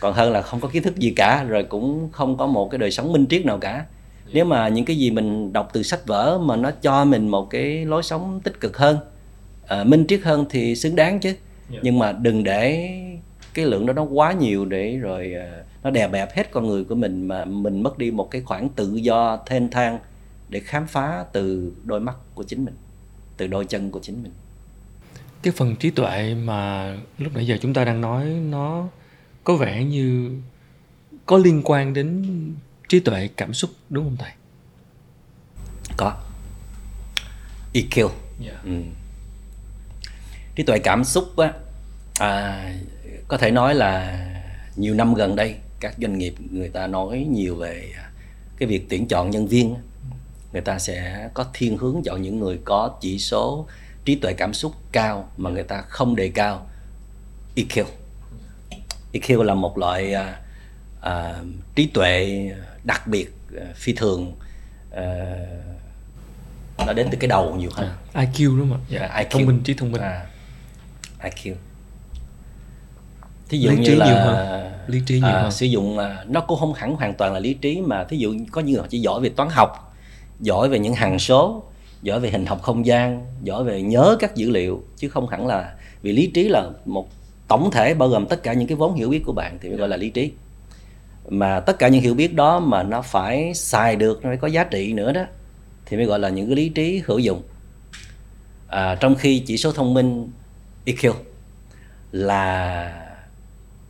Còn hơn là không có kiến thức gì cả rồi cũng không có một cái đời sống minh triết nào cả nếu mà những cái gì mình đọc từ sách vở mà nó cho mình một cái lối sống tích cực hơn à, minh triết hơn thì xứng đáng chứ Dạ. nhưng mà đừng để cái lượng đó nó quá nhiều để rồi à, nó đè bẹp hết con người của mình mà mình mất đi một cái khoảng tự do thênh thang để khám phá từ đôi mắt của chính mình từ đôi chân của chính mình cái phần trí tuệ mà lúc nãy giờ chúng ta đang nói nó có vẻ như có liên quan đến trí tuệ cảm xúc đúng không thầy? có EQ Dạ. ừ. trí tuệ cảm xúc á à, có thể nói là nhiều năm gần đây các doanh nghiệp người ta nói nhiều về cái việc tuyển chọn nhân viên người ta sẽ có thiên hướng chọn những người có chỉ số trí tuệ cảm xúc cao mà người ta không đề cao EQ EQ là một loại à, trí tuệ đặc biệt à, phi thường à, nó đến từ cái đầu nhiều hơn À, IQ đúng không ạ? Dạ, À, IQ. thông minh trí thông minh. à, IQ thí dụ Lý như trí là nhiều hơn. Lý trí nhiều à, hơn. sử dụng à, nó cũng không hẳn hoàn toàn là lý trí mà thí dụ có những người họ chỉ giỏi về toán học giỏi về những hằng số giỏi về hình học không gian giỏi về nhớ các dữ liệu chứ không hẳn là vì lý trí là một tổng thể bao gồm tất cả những cái vốn hiểu biết của bạn thì mới gọi là lý trí mà tất cả những hiểu biết đó mà nó phải xài được nó phải có giá trị nữa đó thì mới gọi là những cái lý trí hữu dụng. À, trong khi chỉ số thông minh EQ là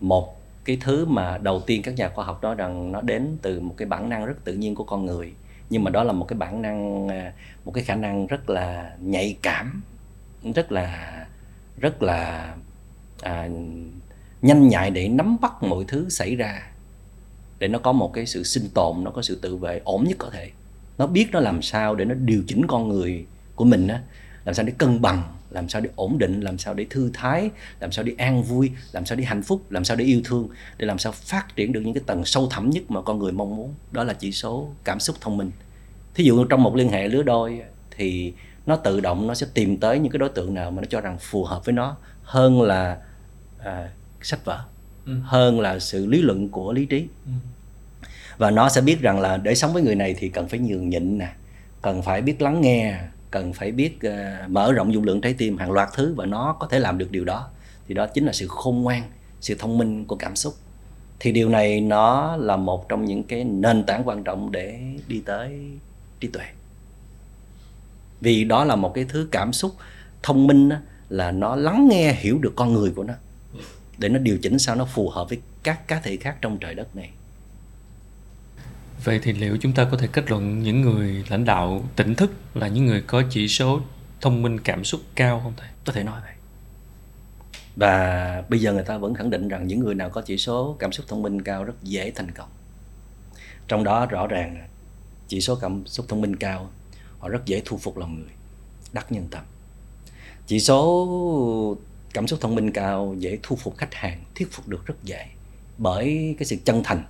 một cái thứ mà đầu tiên các nhà khoa học nói rằng nó đến từ một cái bản năng rất tự nhiên của con người nhưng mà đó là một cái bản năng à, một cái khả năng rất là nhạy cảm rất là rất là à, nhanh nhạy để nắm bắt mọi thứ xảy ra để nó có một cái sự sinh tồn nó có sự tự vệ ổn nhất có thể. Nó biết nó làm sao để nó điều chỉnh con người của mình á làm sao để cân bằng làm sao để ổn định làm sao để thư thái làm sao để an vui làm sao để hạnh phúc làm sao để yêu thương để làm sao phát triển được những cái tầng sâu thẳm nhất mà con người mong muốn. Đó là chỉ số cảm xúc thông minh. Thí dụ trong một liên hệ lứa đôi thì nó tự động nó sẽ tìm tới những cái đối tượng nào mà nó cho rằng phù hợp với nó hơn là à, sách vở ừ. hơn là sự lý luận của lý trí. Ừ. và nó sẽ biết rằng là để sống với người này thì cần phải nhường nhịn nè cần phải biết lắng nghe cần phải biết uh, mở rộng dung lượng trái tim hàng loạt thứ và nó có thể làm được điều đó. Thì đó chính là sự khôn ngoan sự thông minh của cảm xúc. Thì điều này nó là một trong những cái nền tảng quan trọng để đi tới trí tuệ. Vì đó là một cái thứ cảm xúc thông minh đó, là nó lắng nghe hiểu được con người của nó để nó điều chỉnh sao nó phù hợp với các cá thể khác trong trời đất này. Vậy thì liệu chúng ta có thể kết luận những người lãnh đạo tỉnh thức là những người có chỉ số thông minh cảm xúc cao không thầy? Có thể nói vậy. Và bây giờ người ta vẫn khẳng định rằng những người nào có chỉ số cảm xúc thông minh cao rất dễ thành công. Trong đó rõ ràng chỉ số cảm xúc thông minh cao họ rất dễ thu phục lòng người đắc nhân tâm. Chỉ số cảm xúc thông minh cao dễ thu phục khách hàng thuyết phục được rất dễ bởi cái sự chân thành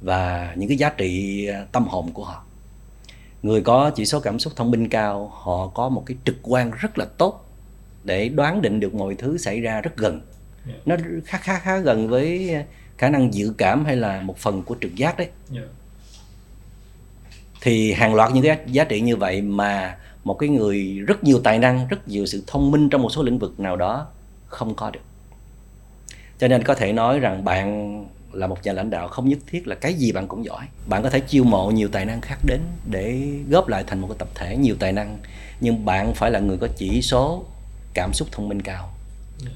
và những cái giá trị à, tâm hồn của họ. Người có chỉ số cảm xúc thông minh cao họ có một cái trực quan rất là tốt để đoán định được mọi thứ xảy ra rất gần. Nó khá khá khá gần với khả năng dự cảm hay là một phần của trực giác đấy. Thì hàng loạt những cái giá trị như vậy mà một cái người rất nhiều tài năng rất nhiều sự thông minh trong một số lĩnh vực nào đó không có được. Cho nên có thể nói rằng bạn là một nhà lãnh đạo không nhất thiết là cái gì bạn cũng giỏi. Bạn có thể chiêu mộ nhiều tài năng khác đến để góp lại thành một cái tập thể nhiều tài năng, nhưng bạn phải là người có chỉ số cảm xúc thông minh cao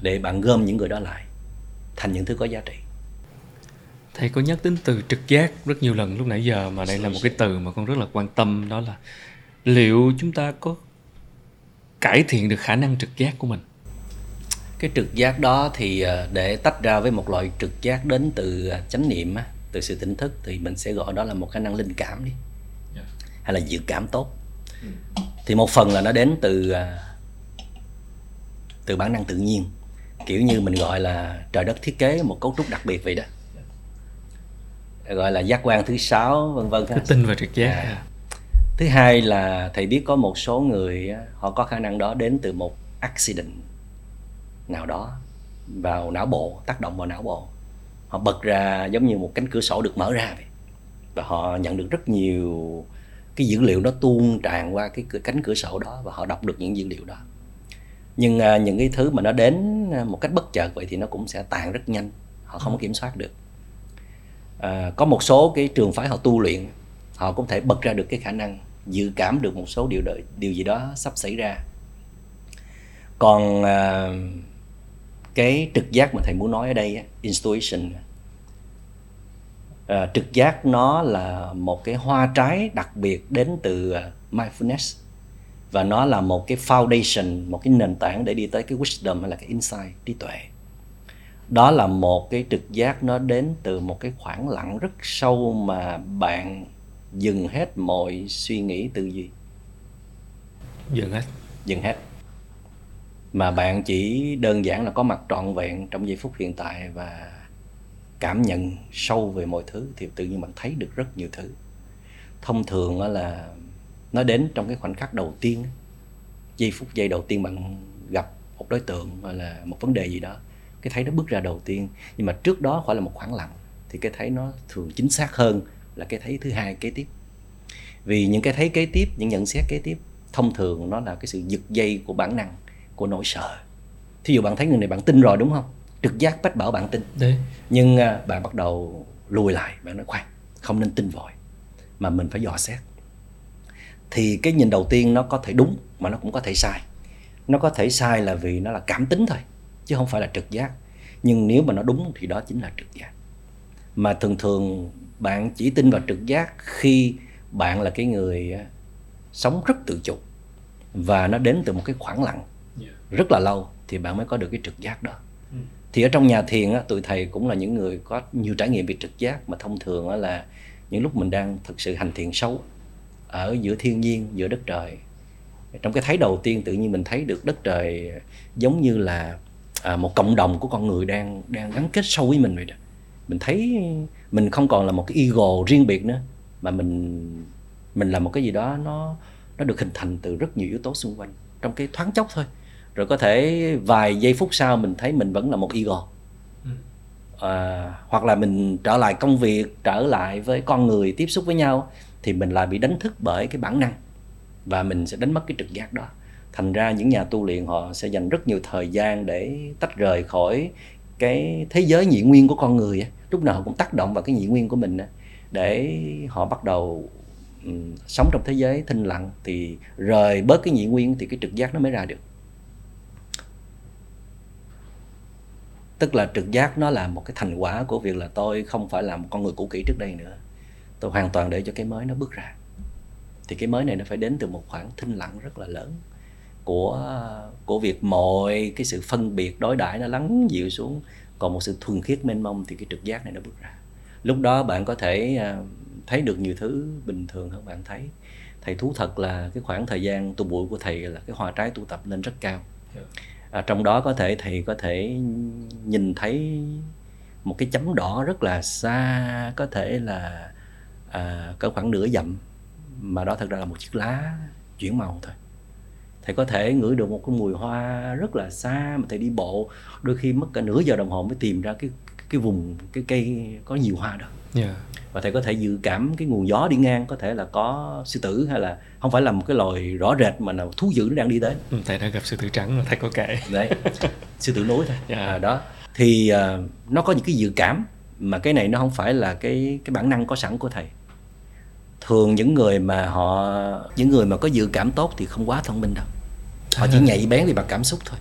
để bạn gom những người đó lại thành những thứ có giá trị. Thầy có nhắc đến từ trực giác rất nhiều lần lúc nãy giờ mà đây là một cái từ mà con rất là quan tâm, đó là liệu chúng ta có cải thiện được khả năng trực giác của mình? Cái trực giác đó thì ờ, để tách ra với một loại trực giác đến từ ờ, chánh niệm từ sự tỉnh thức thì mình sẽ gọi đó là một khả năng linh cảm đi dạ. hay là dự cảm tốt ừ. thì một phần là nó đến từ ờ, từ bản năng tự nhiên kiểu như mình gọi là trời đất thiết kế một cấu trúc đặc biệt vậy đó dạ. gọi là giác quan thứ sáu vân vân cái tin và trực giác à. thứ hai là thầy biết có một số người họ có khả năng đó đến từ một accident nào đó vào não bộ tác động vào não bộ. Họ bật ra giống như một cánh cửa sổ được mở ra vậy. Và họ nhận được rất nhiều cái dữ liệu nó tuôn tràn qua cái cánh cửa sổ đó và họ đọc được những dữ liệu đó. Nhưng à, những cái thứ mà nó đến à, một cách bất chợt vậy thì nó cũng sẽ tàn rất nhanh. Họ không có kiểm soát được. À, có một số cái trường phái họ tu luyện họ cũng thể bật ra được cái khả năng dự cảm được một số điều đợi điều gì đó sắp xảy ra. Còn à, cái trực giác mà thầy muốn nói ở đây intuition. À, trực giác nó là một cái hoa trái đặc biệt đến từ à, mindfulness và nó là một cái foundation một cái nền tảng để đi tới cái wisdom hay là cái insight trí tuệ. Đó là một cái trực giác nó đến từ một cái khoảng lặng rất sâu mà bạn dừng hết mọi suy nghĩ tư duy. Dừng hết. Dừng hết mà bạn chỉ đơn giản là có mặt trọn vẹn trong giây phút hiện tại và cảm nhận sâu về mọi thứ thì tự nhiên bạn thấy được rất nhiều thứ. Thông thường là nó đến trong cái khoảnh khắc đầu tiên giây phút giây đầu tiên bạn gặp một đối tượng hoặc là một vấn đề gì đó, cái thấy nó bước ra đầu tiên. Nhưng mà trước đó phải là một khoảng lặng thì cái thấy nó thường chính xác hơn là cái thấy thứ hai kế tiếp. Vì những cái thấy kế tiếp, những nhận xét kế tiếp, thông thường nó là cái sự giật dây của bản năng của nỗi sợ. Thí dụ bạn thấy người này bạn tin rồi đúng không? Trực giác bách bảo bạn tin. Đấy. nhưng à, bạn bắt đầu lùi lại bạn nói khoan không nên tin vội mà mình phải dò xét. Thì cái nhìn đầu tiên nó có thể đúng mà nó cũng có thể sai. Nó có thể sai là vì nó là cảm tính thôi chứ không phải là trực giác. Nhưng nếu mà nó đúng thì đó chính là trực giác. Mà thường thường bạn chỉ tin vào trực giác khi bạn là cái người à, sống rất tự chủ. Và nó đến từ một cái khoảng lặng rất là lâu thì bạn mới có được cái trực giác đó. Ừ. thì ở trong nhà thiền á, tụi thầy cũng là những người có nhiều trải nghiệm về trực giác mà thông thường á, là những lúc mình đang thực sự hành thiền sâu ở giữa thiên nhiên giữa đất trời. Trong cái thấy đầu tiên tự nhiên mình thấy được đất trời giống như là à, một cộng đồng của con người đang đang gắn kết sâu với mình vậy đó. Mình thấy mình không còn là một cái ego riêng biệt nữa mà mình mình là một cái gì đó nó nó được hình thành từ rất nhiều yếu tố xung quanh trong cái thoáng chốc thôi rồi có thể vài giây phút sau mình thấy mình vẫn là một ego à, hoặc là mình trở lại công việc trở lại với con người tiếp xúc với nhau thì mình lại bị đánh thức bởi cái bản năng. Và mình sẽ đánh mất cái trực giác đó. Thành ra những nhà tu luyện họ sẽ dành rất nhiều thời gian để tách rời khỏi cái thế giới nhị nguyên của con người lúc nào họ cũng tác động vào cái nhị nguyên của mình để họ bắt đầu um, sống trong thế giới thinh lặng thì rời bớt cái nhị nguyên thì cái trực giác nó mới ra được tức là trực giác nó là một cái thành quả của việc là tôi không phải là một con người cũ kỹ trước đây nữa. Tôi hoàn toàn để cho cái mới nó bước ra. Thì cái mới này nó phải đến từ một khoảng thinh lặng rất là lớn của của việc mọi cái sự phân biệt đối đãi nó lắng dịu xuống. Còn một sự thuần khiết mênh mông thì cái trực giác này nó bước ra. Lúc đó bạn có thể à, thấy được nhiều thứ bình thường hơn bạn thấy. Thầy thú thật là cái khoảng thời gian tu bụi của thầy là cái hòa trái tu tập lên rất cao. Dạ à, trong đó có thể thầy có thể nhìn thấy một cái chấm đỏ rất là xa có thể là à, có khoảng nửa dặm mà đó thật ra là một chiếc lá chuyển màu thôi. Thầy có thể ngửi được một cái mùi hoa rất là xa mà thầy đi bộ đôi khi mất cả nửa giờ đồng hồ mới tìm ra cái cái vùng cái cây có nhiều hoa đó. Yeah. và thầy có thể dự cảm cái nguồn gió đi ngang có thể là có sư tử hay là không phải là một cái loài rõ rệt mà nào thú dữ nó đang đi tới. Ừ, thầy đã gặp sư tử trắng mà thầy có kể. Đấy sư tử núi thôi. Yeah. à, đó. Thì uh, nó có những cái dự cảm mà cái này nó không phải là cái cái bản năng có sẵn của thầy. Thường những người mà họ những người mà có dự cảm tốt thì không quá thông minh đâu. Họ chỉ nhạy bén về mặt cảm xúc thôi.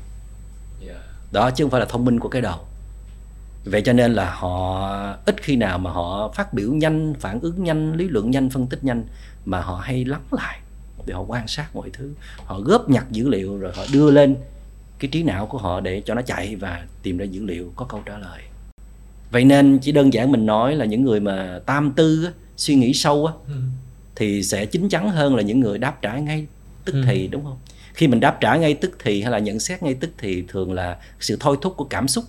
Đó chứ không phải là thông minh của cái đầu vậy cho nên là họ ít khi nào mà họ phát biểu nhanh phản ứng nhanh lý luận nhanh phân tích nhanh mà họ hay lắng lại để họ quan sát mọi thứ họ góp nhặt dữ liệu rồi họ đưa lên cái trí não của họ để cho nó chạy và tìm ra dữ liệu có câu trả lời vậy nên chỉ đơn giản mình nói là những người mà tam tư suy nghĩ sâu á ừ. thì sẽ chín chắn hơn là những người đáp trả ngay tức ừ. thì đúng không khi mình đáp trả ngay tức thì hay là nhận xét ngay tức thì thường là sự thôi thúc của cảm xúc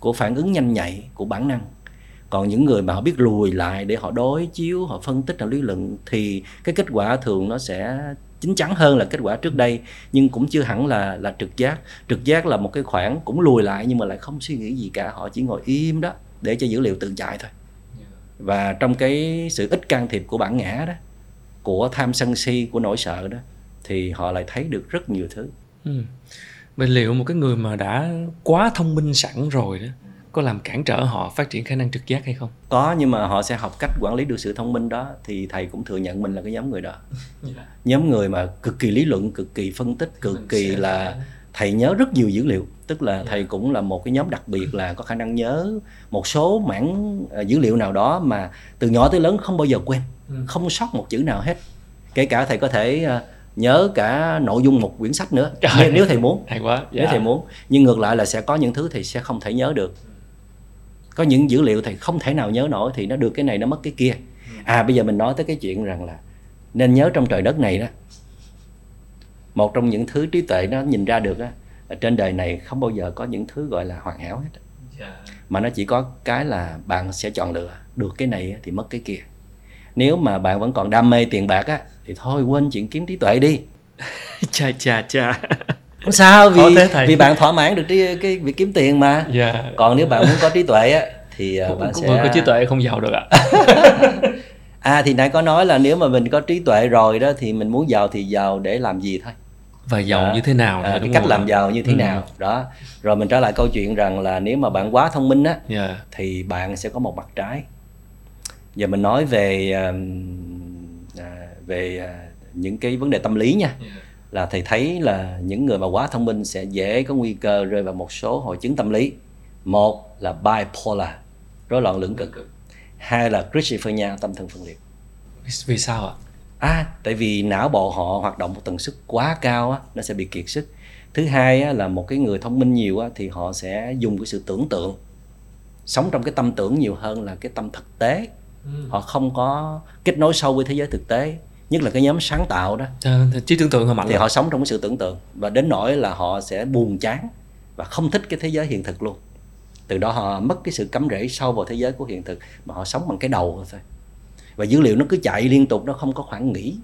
của phản ứng nhanh nhạy của bản năng. Còn những người mà họ biết lùi lại để họ đối chiếu họ phân tích họ lý luận thì cái kết quả thường nó sẽ chín chắn hơn là kết quả trước đây nhưng cũng chưa hẳn là là trực giác. Trực giác là một cái khoảng cũng lùi lại nhưng mà lại không suy nghĩ gì cả họ chỉ ngồi im đó để cho dữ liệu tự chạy thôi. Và trong cái sự ít can thiệp của bản ngã đó của tham sân si của nỗi sợ đó thì họ lại thấy được rất nhiều thứ. Ừ. vậy liệu một cái người mà đã quá thông minh sẵn rồi đó có làm cản trở họ phát triển khả năng trực giác hay không có nhưng mà họ sẽ học cách quản lý được sự thông minh đó thì thầy cũng thừa nhận mình là cái nhóm người đó yeah. Dạ. nhóm người mà cực kỳ lý luận cực kỳ phân tích cực mình kỳ là thầy nhớ rất nhiều dữ liệu tức là yeah. Dạ. thầy cũng là một cái nhóm đặc biệt là có khả năng nhớ một số mảng uh, dữ liệu nào đó mà từ nhỏ tới lớn không bao giờ quên ừ. không sót một chữ nào hết kể cả thầy có thể uh, nhớ cả nội dung một quyển sách nữa. Trời. Nếu thầy muốn. Hay quá. Nếu thầy dạ. muốn. Nhưng ngược lại là sẽ có những thứ thầy sẽ không thể nhớ được. Có những dữ liệu thầy không thể nào nhớ nổi thì nó được cái này nó mất cái kia. À bây giờ mình nói tới cái chuyện rằng là nên nhớ trong trời đất này đó. Một trong những thứ trí tuệ nó nhìn ra được á trên đời này không bao giờ có những thứ gọi là hoàn hảo hết. Dạ. mà nó chỉ có cái là bạn sẽ chọn lựa. Được cái này thì mất cái kia. Nếu mà bạn vẫn còn đam mê tiền bạc á thì thôi quên chuyện kiếm trí tuệ đi cha cha cha không sao vì vì bạn thỏa mãn được cái, cái việc kiếm tiền mà yeah. Dạ. còn nếu bạn muốn có trí tuệ á thì uh, bạn sẽ có trí tuệ không giàu được ạ à thì nãy có nói là nếu mà mình có trí tuệ rồi đó thì mình muốn giàu thì giàu để làm gì thôi và giàu à, như thế nào à, cái cách làm giàu như thế ừ. nào đó rồi mình trở lại câu chuyện rằng là nếu mà bạn quá thông minh á yeah. Dạ. thì bạn sẽ có một mặt trái giờ mình nói về về uh, những cái vấn đề tâm lý nha. Yeah. là thầy thấy là những người mà quá thông minh sẽ dễ có nguy cơ rơi vào một số hội chứng tâm lý. Một là bipolar rối loạn lưỡng cực. Hai là schizophrenia tâm thần phân liệt. Vì sao ạ? À tại vì não bộ họ hoạt động một tần suất quá cao á nó sẽ bị kiệt sức. Thứ hai á, là một cái người thông minh nhiều á, thì họ sẽ dùng cái sự tưởng tượng sống trong cái tâm tưởng nhiều hơn là cái tâm thực tế. Ừ. họ không có kết nối sâu với thế giới thực tế nhất là cái nhóm sáng tạo đó. À, trí tưởng tượng họ mạnh thì họ sống trong cái sự tưởng tượng và đến nỗi là họ sẽ buồn chán và không thích cái thế giới hiện thực luôn. Từ đó họ mất cái sự cắm rễ sâu vào thế giới của hiện thực mà họ sống bằng cái đầu thôi. Và dữ liệu nó cứ chạy liên tục nó không có khoảng nghỉ.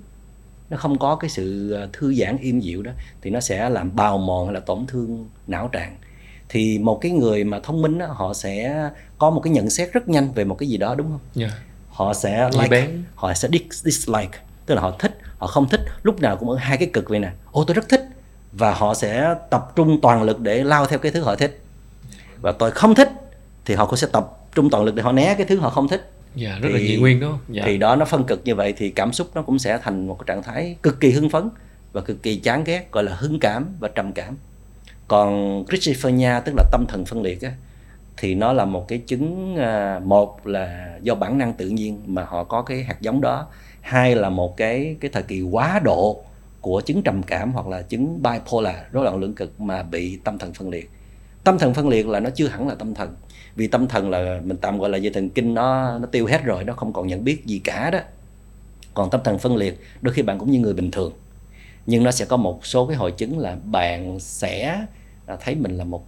Nó không có cái sự ờ, thư giãn im dịu đó thì nó sẽ làm bào mòn hay là tổn thương não trạng. Thì một cái người mà thông minh đó, họ sẽ có một cái nhận xét rất nhanh về một cái gì đó đúng không? Dạ. họ sẽ like họ sẽ dis- dislike tức là họ thích họ không thích lúc nào cũng ở hai cái cực vậy nè. Ô tôi rất thích. Và họ sẽ tập trung toàn lực để lao theo cái thứ họ thích. Và tôi không thích thì họ cũng sẽ tập trung toàn lực để họ né cái thứ họ không thích. Dạ, rất là Thì- nhị nguyên đó. Dạ. thì đó nó phân cực như vậy thì cảm xúc nó cũng sẽ thành một cái trạng thái cực kỳ hưng phấn và cực kỳ chán ghét gọi là hưng cảm và trầm cảm. Còn schizophrenia tức là tâm thần phân liệt á, thì nó là một cái chứng à, một là do bản năng tự nhiên mà họ có cái hạt giống đó hai là một cái cái thời kỳ quá độ của chứng trầm cảm hoặc là chứng bipolar, rối loạn lưỡng cực mà bị tâm thần phân liệt. Tâm thần phân liệt là nó chưa hẳn là tâm thần, vì tâm thần là mình tạm gọi là dây thần kinh nó nó tiêu hết rồi, nó không còn nhận biết gì cả đó. Còn tâm thần phân liệt, đôi khi bạn cũng như người bình thường, nhưng nó sẽ có một số cái hội chứng là bạn sẽ thấy mình là một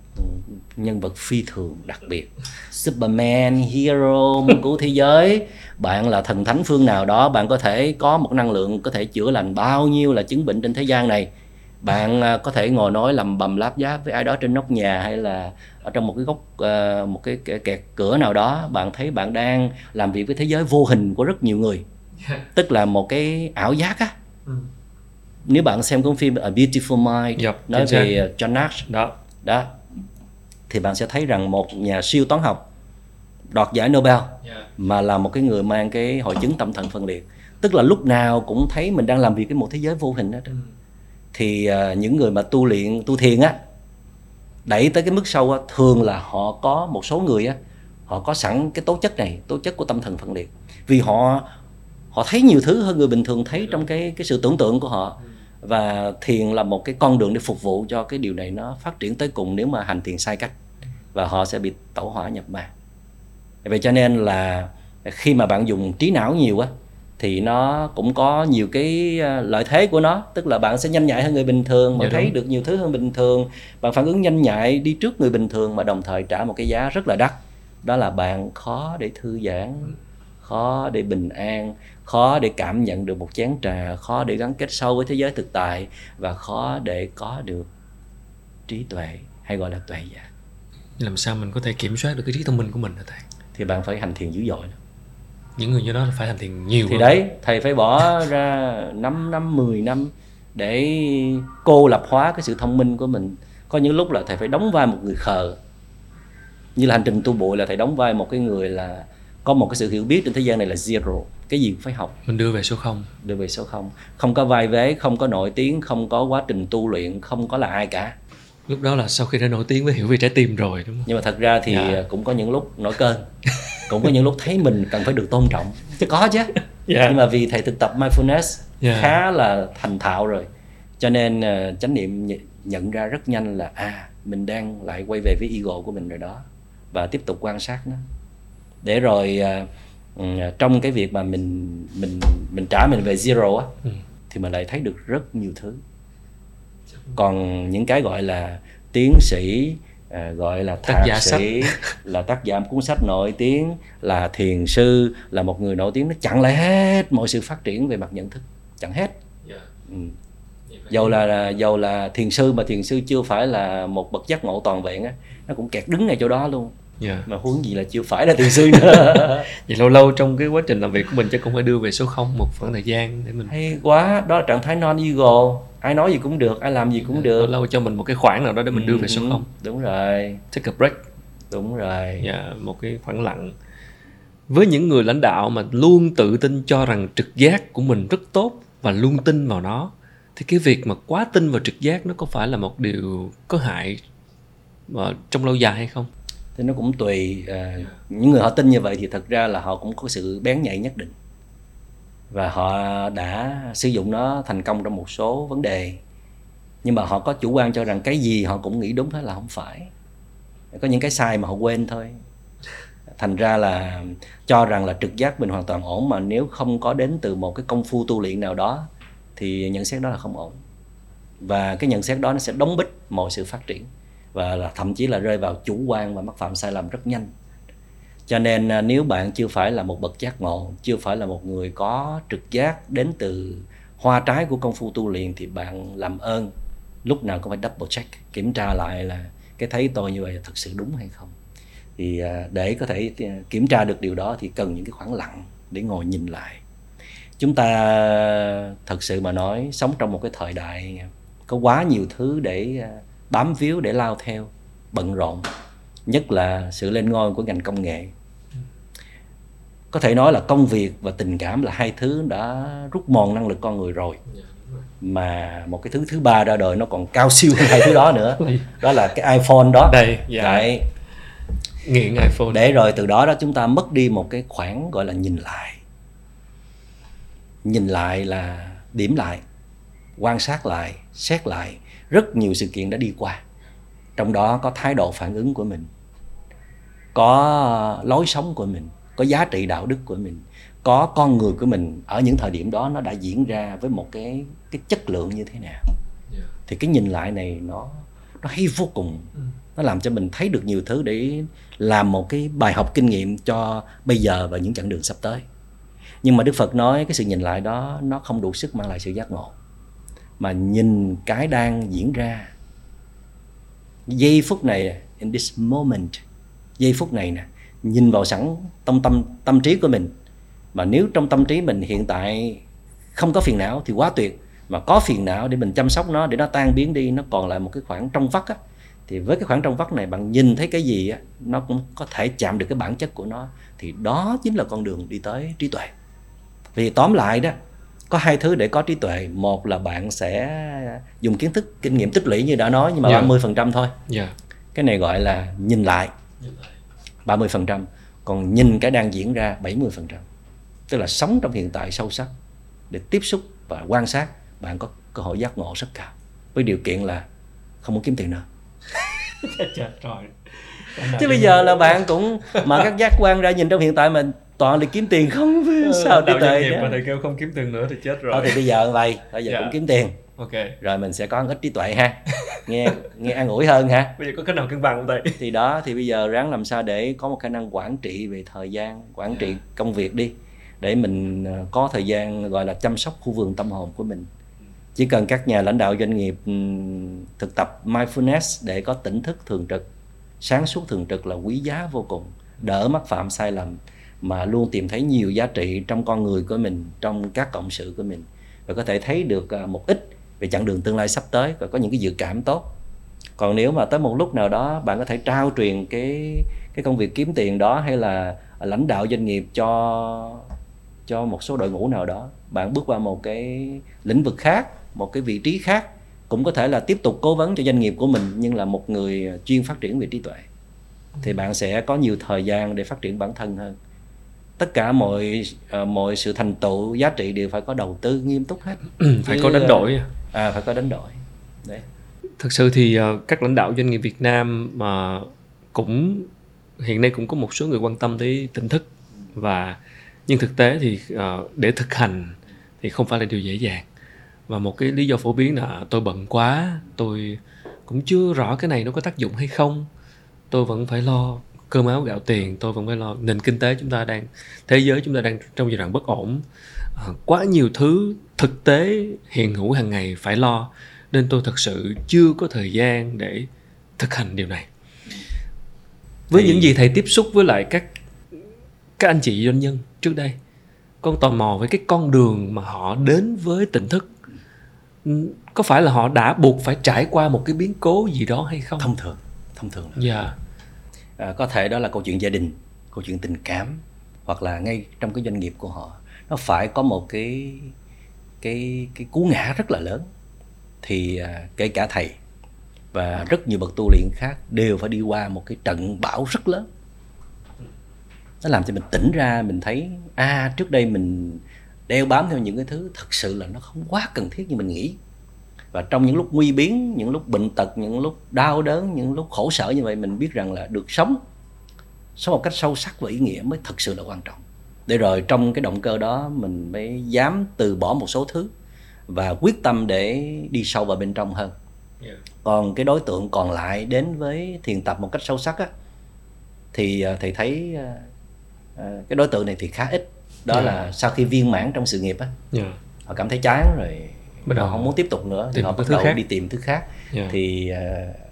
nhân vật phi thường đặc biệt. Superman, hero, cứu thế giới. Bạn là thần thánh phương nào đó bạn có thể có một năng lượng có thể chữa lành bao nhiêu là chứng bệnh trên thế gian này. Bạn à, có thể ngồi nói lầm bầm láp giáp với ai đó trên nóc nhà hay là ở trong một cái góc à, một cái kẹt cửa nào đó. Bạn thấy bạn đang làm việc với thế giới vô hình của rất nhiều người. Tức là một cái ảo giác á. Ừ. nếu bạn xem cuốn phim A Beautiful Mind Dạ, nói về uh, John Nash đó. đó thì bạn sẽ thấy rằng một nhà siêu toán học đoạt giải Nobel Dạ. mà là một cái người mang cái hội chứng tâm thần phân liệt. Tức là lúc nào cũng thấy mình đang làm việc với một thế giới vô hình đó thì à, những người mà tu luyện tu thiền á đẩy tới cái mức sâu á thường là họ có một số người á họ có sẵn cái tố chất này tố chất của tâm thần phân liệt. Vì họ họ thấy nhiều thứ hơn người bình thường thấy trong cái cái sự tưởng tượng của họ và thiền là một cái con đường để phục vụ cho cái điều này nó phát triển tới cùng nếu mà hành thiền sai cách và họ sẽ bị tẩu hỏa nhập ma. Vậy cho nên là khi mà bạn dùng trí não nhiều á thì nó cũng có nhiều cái à, lợi thế của nó. Tức là bạn sẽ nhanh nhạy hơn người bình thường bạn Dạ thấy đúng. được nhiều thứ hơn bình thường. Bạn phản ứng nhanh nhạy đi trước người bình thường mà đồng thời trả một cái giá rất là đắt. Đó là bạn khó để thư giãn khó để bình an khó để cảm nhận được một chén trà khó để gắn kết sâu với thế giới thực tại và khó để có được trí tuệ hay gọi là tuệ giác làm sao mình có thể kiểm soát được cái trí thông minh của mình hả thầy? Thì bạn phải hành thiền dữ dội những người như đó là phải hành thiền nhiều thì hơn. đấy thầy phải bỏ ra 5 năm 10 năm để cô lập hóa cái sự thông minh của mình. Có những lúc là thầy phải đóng vai một người khờ. Như là hành trình tu bụi là thầy đóng vai một cái người là có một cái sự hiểu biết trên thế gian này là zero cái gì cũng phải học. Mình đưa về số không. Đưa về số không. Không có vai vế không có nổi tiếng không có quá trình tu luyện không có là ai cả. Lúc đó là sau khi đã nổi tiếng mới hiểu về trái tim rồi đúng không? Nhưng mà thật ra thì Dạ. cũng có những lúc nổi cơn. Cũng có những lúc thấy mình cần phải được tôn trọng. Có chứ. Dạ. nhưng mà vì thầy thực tập mindfulness Dạ. khá là thành thạo rồi. Cho nên ờ, chánh niệm nh- nhận ra rất nhanh là à mình đang lại quay về với ego của mình rồi đó. Và tiếp tục quan sát nó. Để rồi ừ, trong cái việc mà mình mình mình trả mình về zero á Ừ. thì mình lại thấy được rất nhiều thứ. Còn những cái gọi là tiến sĩ à, gọi là Tác giả sĩ là tác giả một cuốn sách nổi tiếng là thiền sư là một người nổi tiếng nó chặn lại hết mọi sự phát triển về mặt nhận thức chặn hết. Ừ. dầu là, là dầu là thiền sư mà thiền sư chưa phải là một bậc giác ngộ toàn vẹn á nó cũng kẹt đứng ngay chỗ đó luôn Dạ. mà huống gì là chưa phải là thiền sư nữa vậy lâu lâu trong cái quá trình làm việc của mình chắc cũng phải đưa về số không một khoảng thời gian để mình hay quá đó là trạng thái non ego ai nói gì cũng được ai làm gì cũng lâu được. lâu cho mình một cái khoảng nào đó để mình đưa về số Ừ, không. đúng rồi. Take a break. Đúng rồi. Dạ, một cái khoảng lặng. Với những người lãnh đạo mà luôn tự tin cho rằng trực giác của mình rất tốt và luôn tin vào nó thì cái việc mà quá tin vào trực giác nó có phải là một điều có hại mà trong lâu dài hay không thì nó cũng tùy à, những người họ tin như vậy thì thật ra là họ cũng có sự bén nhạy nhất định. Và họ đã sử dụng nó thành công trong một số vấn đề. Nhưng mà họ có chủ quan cho rằng cái gì họ cũng nghĩ đúng hết là không phải. Có những cái sai mà họ quên thôi. Thành ra là cho rằng là trực giác mình hoàn toàn ổn mà nếu không có đến từ một cái công phu tu luyện nào đó thì nhận xét đó là không ổn. Và cái nhận xét đó nó sẽ đóng bích mọi sự phát triển và là thậm chí là rơi vào chủ quan và mắc phạm sai lầm rất nhanh. Cho nên à, nếu bạn chưa phải là một bậc giác ngộ, chưa phải là một người có trực giác đến từ hoa trái của công phu tu luyện thì bạn làm ơn, lúc nào cũng phải double check, kiểm tra lại là cái thấy tôi như vậy là thật sự đúng hay không. Thì à, để có thể à, kiểm tra được điều đó thì cần những cái khoảng lặng để ngồi nhìn lại. Chúng ta thật sự mà nói, sống trong một cái thời đại có quá nhiều thứ để bám víu để lao theo bận rộn nhất là sự lên ngôi của ngành công nghệ. Có thể nói là công việc và tình cảm là hai thứ đã rút mòn năng lực con người rồi. Dạ, mà một cái thứ thứ ba ra đời nó còn cao siêu hơn hai thứ đó nữa. Đó là cái iPhone đó. Đây dạ. Đấy. nghiện iPhone. Để rồi từ đó đó chúng ta mất đi một cái khoảng gọi là nhìn lại. Nhìn lại là điểm lại quan sát lại xét lại rất nhiều sự kiện đã đi qua. Trong đó có thái độ phản ứng của mình có lối sống của mình có giá trị đạo đức của mình có con người của mình ở những thời điểm đó nó đã diễn ra với một cái cái chất lượng như thế nào. Dạ. thì cái nhìn lại này nó nó hay vô cùng. Ừ. nó làm cho mình thấy được nhiều thứ để làm một cái bài học kinh nghiệm cho bây giờ và những chặng đường sắp tới. Nhưng mà đức phật nói cái sự nhìn lại đó nó không đủ sức mang lại sự giác ngộ mà nhìn cái đang diễn ra. Giây phút này, in this moment, giây phút này nè, nhìn vào sẵn tâm tâm tâm trí của mình. Mà nếu trong tâm trí mình hiện tại không có phiền não thì quá tuyệt, mà có phiền não để mình chăm sóc nó, để nó tan biến đi, nó còn lại một cái khoảng trong vắt á, thì với cái khoảng trong vắt này bạn nhìn thấy cái gì á, nó cũng có thể chạm được cái bản chất của nó. Thì đó chính là con đường đi tới trí tuệ. Vì tóm lại đó có hai thứ để có trí tuệ. Một là bạn sẽ dùng kiến thức kinh nghiệm tích lũy như đã nói nhưng mà dạ. ba mươi phần trăm thôi. Yeah. Dạ. cái này gọi là nhìn lại. ba mươi phần trăm. Còn nhìn cái đang diễn ra 70% tức là sống trong hiện tại sâu sắc để tiếp xúc và quan sát. Bạn có cơ hội giác ngộ rất cao với điều kiện là không muốn kiếm tiền nữa. Chứ bây giờ là bạn cũng mà các giác quan ra nhìn trong hiện tại mình toàn đi kiếm tiền không? Ờ, sao đi tệ mà thầy kêu không kiếm tiền nữa thì chết rồi. Thôi thì bây giờ vậy bây giờ yeah. cũng dạ. kiếm tiền. Ok. Rồi mình sẽ có ít trí tuệ ha. Nghe nghe an ủi hơn ha. Bây giờ có cách nào cân bằng không thầy? Thì đó thì bây giờ ráng làm sao để có một khả năng quản trị về thời gian quản trị yeah. công việc đi. Để mình ờ, có thời gian gọi là chăm sóc khu vườn tâm hồn của mình. Chỉ cần các nhà lãnh đạo doanh nghiệp thực tập mindfulness để có tỉnh thức thường trực sáng suốt thường trực là quý giá vô cùng. Đỡ mắc phạm sai lầm mà luôn tìm thấy nhiều giá trị trong con người của mình, trong các cộng sự của mình. Và có thể thấy được à, một ít về chặng đường tương lai sắp tới và có những cái dự cảm tốt. Còn nếu mà tới một lúc nào đó bạn có thể trao truyền cái cái công việc kiếm tiền đó hay là lãnh đạo doanh nghiệp cho cho một số đội ngũ nào đó, bạn bước qua một cái lĩnh vực khác, một cái vị trí khác, cũng có thể là tiếp tục cố vấn cho doanh nghiệp của mình nhưng là một người chuyên phát triển về trí tuệ, thì bạn sẽ có nhiều thời gian để phát triển bản thân hơn tất cả mọi uh, mọi sự thành tựu giá trị đều phải có đầu tư nghiêm túc hết. Phải Chứ, có đánh đổi. à phải có đánh đổi. Đấy. Thực sự thì uh, các lãnh đạo doanh nghiệp Việt Nam mà cũng hiện nay cũng có một số người quan tâm tới tỉnh thức và nhưng thực tế thì để thực hành thì không phải là điều dễ dàng. Và một cái lý do phổ biến là tôi bận quá tôi cũng chưa rõ cái này nó có tác dụng hay không. Tôi vẫn phải lo cơm áo gạo tiền tôi vẫn phải lo. Nền kinh tế chúng ta đang thế giới chúng ta đang trong giai đoạn bất ổn. À, quá nhiều thứ thực tế hiện hữu hàng ngày phải lo nên tôi thật sự chưa có thời gian để thực hành điều này. Với thì... những gì thầy tiếp xúc với lại các các anh chị doanh nhân trước đây con tò mò với cái con đường mà họ đến với tỉnh thức. Có phải là họ đã buộc phải trải qua một cái biến cố gì đó hay không? Thông thường thông thường dạ. yeah à, có thể đó là câu chuyện gia đình câu chuyện tình cảm hoặc là ngay trong cái doanh nghiệp của họ. Nó phải có một cái cái cái cú ngã rất là lớn. Thì à, kể cả thầy và rất nhiều bậc tu luyện khác đều phải đi qua một cái trận bão rất lớn. Nó làm cho mình tỉnh ra mình thấy a à, trước đây mình đeo bám theo những cái thứ thật sự là nó không quá cần thiết như mình nghĩ và trong những lúc nguy biến những lúc bệnh tật những lúc đau đớn những lúc khổ sở như vậy mình biết rằng là được sống sống một cách sâu sắc và ý nghĩa mới thực sự là quan trọng để rồi trong cái động cơ đó mình mới dám từ bỏ một số thứ và quyết tâm để đi sâu vào bên trong hơn yeah. còn cái đối tượng còn lại đến với thiền tập một cách sâu sắc á thì à, thầy thấy à, à, cái đối tượng này thì khá ít đó yeah. là sau khi viên mãn trong sự nghiệp á yeah. họ cảm thấy chán rồi bắt đầu không muốn tiếp tục nữa thì họ bắt đầu khác. đi tìm thứ khác. Yeah. thì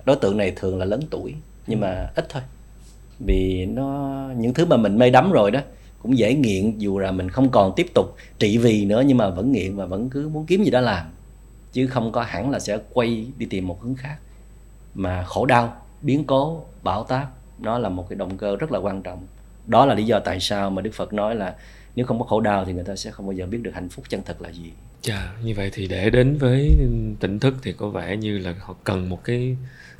đối tượng này thường là lớn tuổi nhưng mà ít thôi. Vì nó những thứ mà mình mê đắm rồi đó cũng dễ nghiện dù là mình không còn tiếp tục trị vì nữa nhưng mà vẫn nghiện và vẫn cứ muốn kiếm gì đó làm. Chứ không có hẳn là sẽ quay đi tìm một hướng khác. Mà khổ đau biến cố bão táp nó là một cái động cơ rất là quan trọng. Đó là lý do tại sao mà đức phật nói là nếu không có khổ đau thì người ta sẽ không bao giờ biết được hạnh phúc chân thật là gì Chà, như vậy thì để đến với tỉnh thức thì có vẻ như là họ cần một cái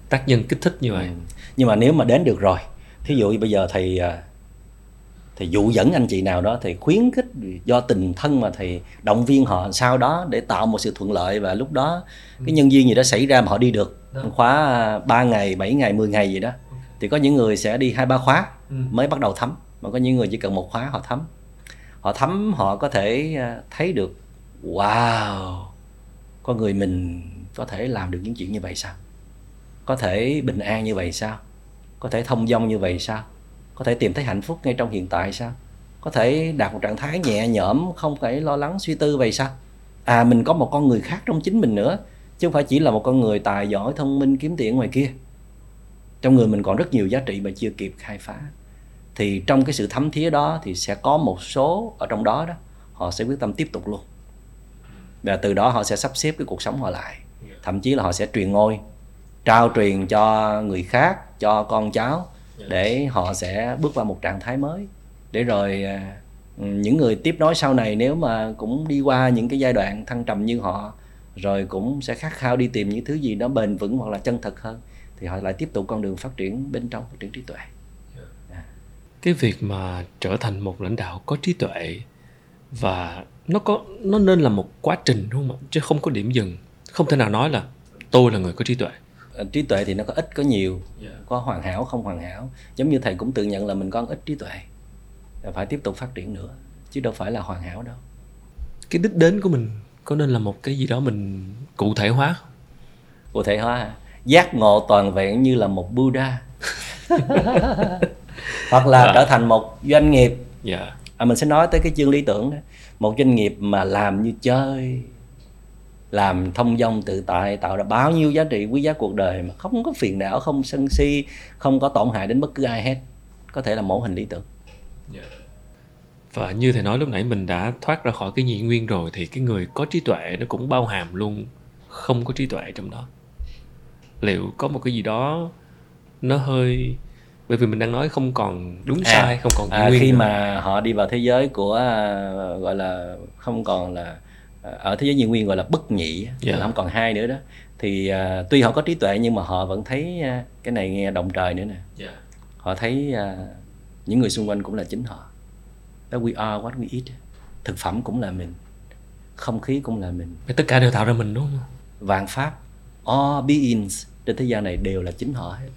tác nhân kích thích như vậy. Ừ. Nhưng mà nếu mà đến được rồi, thí dụ như bây giờ thầy à, thì dụ dẫn anh chị nào đó thì khuyến khích do tình thân mà thì động viên họ sau đó để tạo một sự thuận lợi và lúc đó cái nhân duyên gì đó xảy ra mà họ đi được khóa 3 ngày 7 ngày 10 ngày gì đó thì có những người sẽ đi hai ba khóa ừ. mới bắt đầu thấm mà có những người chỉ cần một khóa họ thấm họ thấm họ có thể à, thấy được wow con người mình có thể làm được những chuyện như vậy sao? Có thể bình an như vậy sao? Có thể thông dong như vậy sao? Có thể tìm thấy hạnh phúc ngay trong hiện tại sao? Có thể đạt một trạng thái nhẹ nhõm, không phải lo lắng, suy tư vậy sao? À mình có một con người khác trong chính mình nữa, chứ không phải chỉ là một con người tài giỏi, thông minh, kiếm tiền ngoài kia. Trong người mình còn rất nhiều giá trị mà chưa kịp khai phá. Thì trong cái sự thấm thía đó thì sẽ có một số ở trong đó đó, họ sẽ quyết tâm tiếp tục luôn và từ đó họ sẽ sắp xếp cái cuộc sống họ lại. Thậm chí là họ sẽ truyền ngôi, trao truyền cho người khác, cho con cháu, để họ sẽ bước vào một trạng thái mới. Để rồi à, những người tiếp nối sau này nếu mà cũng đi qua những cái giai đoạn thăng trầm như họ, rồi cũng sẽ khát khao đi tìm những thứ gì đó bền vững hoặc là chân thật hơn, thì họ lại tiếp tục con đường phát triển bên trong phát triển trí tuệ. Cái việc mà trở thành một lãnh đạo có trí tuệ và nó có nó nên là một quá trình đúng không ạ? Chứ không có điểm dừng. Không thể nào nói là tôi là người có trí tuệ. Ờ, trí tuệ thì nó có ít có nhiều. Yeah. có hoàn hảo không hoàn hảo. Giống như thầy cũng tự nhận là mình có ít trí tuệ. Phải tiếp tục phát triển nữa chứ đâu phải là hoàn hảo đâu. Cái đích đến của mình có nên là một cái gì đó mình cụ thể hóa không? Cụ thể hóa giác ngộ toàn vẹn như là một buddha. Hoặc là à. trở thành một doanh nghiệp. Yeah. Dạ. à, mình sẽ nói tới cái chương lý tưởng đó một doanh nghiệp mà làm như chơi, làm thông dong tự tại, tạo ra bao nhiêu giá trị quý giá cuộc đời mà không có phiền não, không sân si, không có tổn hại đến bất cứ ai hết. Có thể là mẫu hình lý tưởng. Yeah. Và như thầy nói lúc nãy, mình đã thoát ra khỏi cái nhị nguyên rồi thì cái người có trí tuệ nó cũng bao hàm luôn không có trí tuệ trong đó. Liệu có một cái gì đó nó hơi bởi vì mình đang nói không còn đúng à, sai không còn à, nguyên khi nữa. mà họ đi vào thế giới của uh, gọi là không còn là ở thế giới nhiều nguyên gọi là bất nhị yeah. là không còn hai nữa đó thì uh, tuy họ có trí tuệ nhưng mà họ vẫn thấy uh, cái này nghe động trời nữa nè. Yeah. họ thấy uh, những người xung quanh cũng là chính họ. That we are what we eat thực phẩm cũng là mình không khí cũng là mình. Tất cả đều tạo ra mình đúng không? Vạn pháp all beings trên thế gian này đều là chính họ hết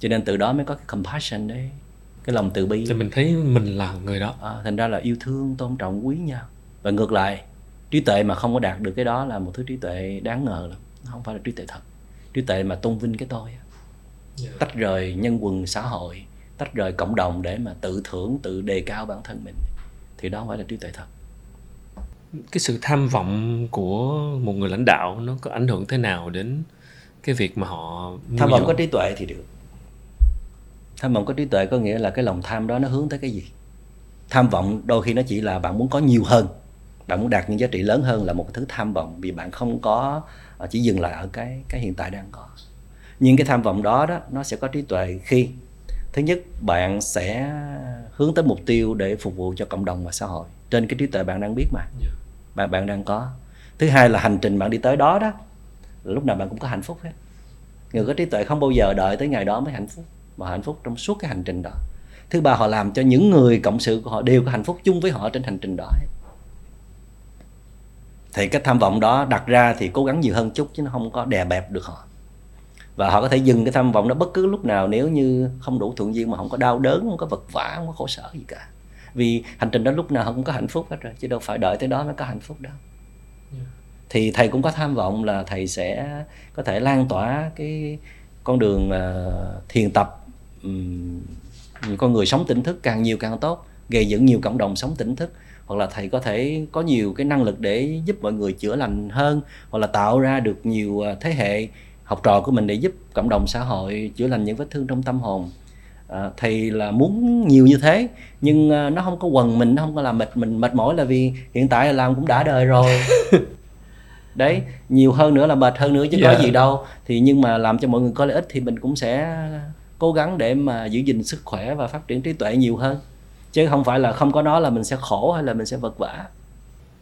cho nên từ đó mới có cái compassion đấy cái lòng từ bi. Thì mình thấy mình là người đó. À, thành ra là yêu thương tôn trọng quý nhau. Và ngược lại trí tuệ mà không có đạt được cái đó là một thứ trí tuệ đáng ngờ lắm. Nó không phải là trí tuệ thật. Trí tuệ mà tôn vinh cái tôi yeah. tách rời nhân quần xã hội tách rời cộng đồng để mà tự thưởng tự đề cao bản thân mình. Thì đó không phải là trí tuệ thật. Cái sự tham vọng của một người lãnh đạo nó có ảnh hưởng thế nào đến cái việc mà họ tham vọng có trí tuệ thì được tham vọng có trí tuệ có nghĩa là cái lòng tham đó nó hướng tới cái gì? Tham vọng đôi khi nó chỉ là bạn muốn có nhiều hơn. Bạn muốn đạt những giá trị lớn hơn là một thứ tham vọng vì bạn không có ờ, chỉ dừng lại ở cái cái hiện tại đang có. Nhưng cái tham vọng đó đó nó sẽ có trí tuệ khi thứ nhất bạn sẽ hướng tới mục tiêu để phục vụ cho cộng đồng và xã hội. Trên cái trí tuệ bạn đang biết mà. Dạ. bạn bạn đang có. Thứ hai là hành trình bạn đi tới đó đó lúc nào bạn cũng có hạnh phúc hết. Người có trí tuệ không bao giờ đợi tới ngày đó mới hạnh phúc mà hạnh phúc trong suốt cái hành trình đó. Thứ ba họ làm cho những người cộng sự của họ đều có hạnh phúc chung với họ trên hành trình đó. Thì cái tham vọng đó đặt ra thì cố gắng nhiều hơn chút chứ nó không có đè bẹp được họ. Và họ có thể dừng cái tham vọng đó bất cứ lúc nào nếu như không đủ thuận duyên mà không có đau đớn không có vật vả không có khổ sở gì cả. Vì hành trình đó lúc nào không có hạnh phúc hết rồi chứ đâu phải đợi tới đó mới có hạnh phúc đâu. Thì thầy cũng có tham vọng là thầy sẽ có thể lan tỏa cái con đường uh, thiền tập um, con người sống tỉnh thức càng nhiều càng tốt gây dựng nhiều cộng đồng sống tỉnh thức hoặc là thầy có thể có nhiều cái năng lực để giúp mọi người chữa lành hơn hoặc là tạo ra được nhiều ờ, thế hệ học trò của mình để giúp cộng đồng xã hội chữa lành những vết thương trong tâm hồn à, thầy là muốn nhiều như thế nhưng à, nó không có quần mình nó không có làm mệt mình mệt mỏi là vì hiện tại là làm cũng đã đời rồi đấy nhiều hơn nữa là mệt hơn nữa chứ yeah. có dạ. gì đâu thì nhưng mà làm cho mọi người có lợi ích thì mình cũng sẽ cố gắng để mà giữ gìn sức khỏe và phát triển trí tuệ nhiều hơn. Chứ không phải là không có nó là mình sẽ khổ hay là mình sẽ vật vã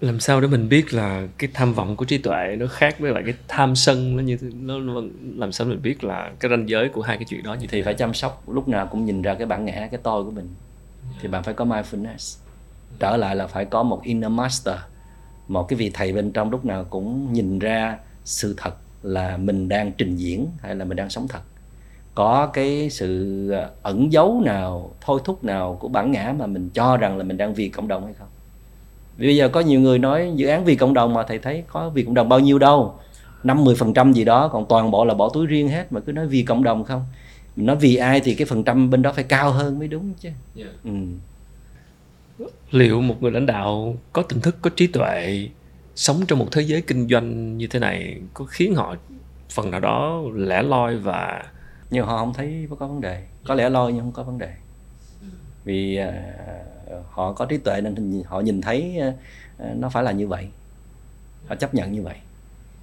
làm sao để mình biết là cái tham vọng của trí tuệ nó khác với lại cái tham sân nó như nó, nó làm sao mình biết là cái ranh giới của hai cái chuyện đó như thì phải chăm sóc lúc nào cũng nhìn ra cái bản ngã cái tôi của mình. Thì bạn phải có mindfulness. Trở lại là phải có một inner master. Một cái vị thầy bên trong lúc nào cũng nhìn ra sự thật là mình đang trình diễn hay là mình đang sống thật có cái sự ẩn giấu nào thôi thúc nào của bản ngã mà mình cho rằng là mình đang vì cộng đồng hay không bây giờ có nhiều người nói dự án vì cộng đồng mà thầy thấy có vì cộng đồng bao nhiêu đâu năm mười phần trăm gì đó còn toàn bộ là bỏ túi riêng hết mà cứ nói vì cộng đồng không mình nói vì ai thì cái phần trăm bên đó phải cao hơn mới đúng chứ yeah. Dạ. ừ. liệu một người lãnh đạo có tỉnh thức có trí tuệ sống trong một thế giới kinh doanh như thế này có khiến họ phần nào đó lẻ loi và nhưng họ không thấy có vấn đề. Có lẽ loi nhưng không có vấn đề. Vì à, họ có trí tuệ nên họ nhìn thấy à, à, nó phải là như vậy. Họ chấp nhận như vậy.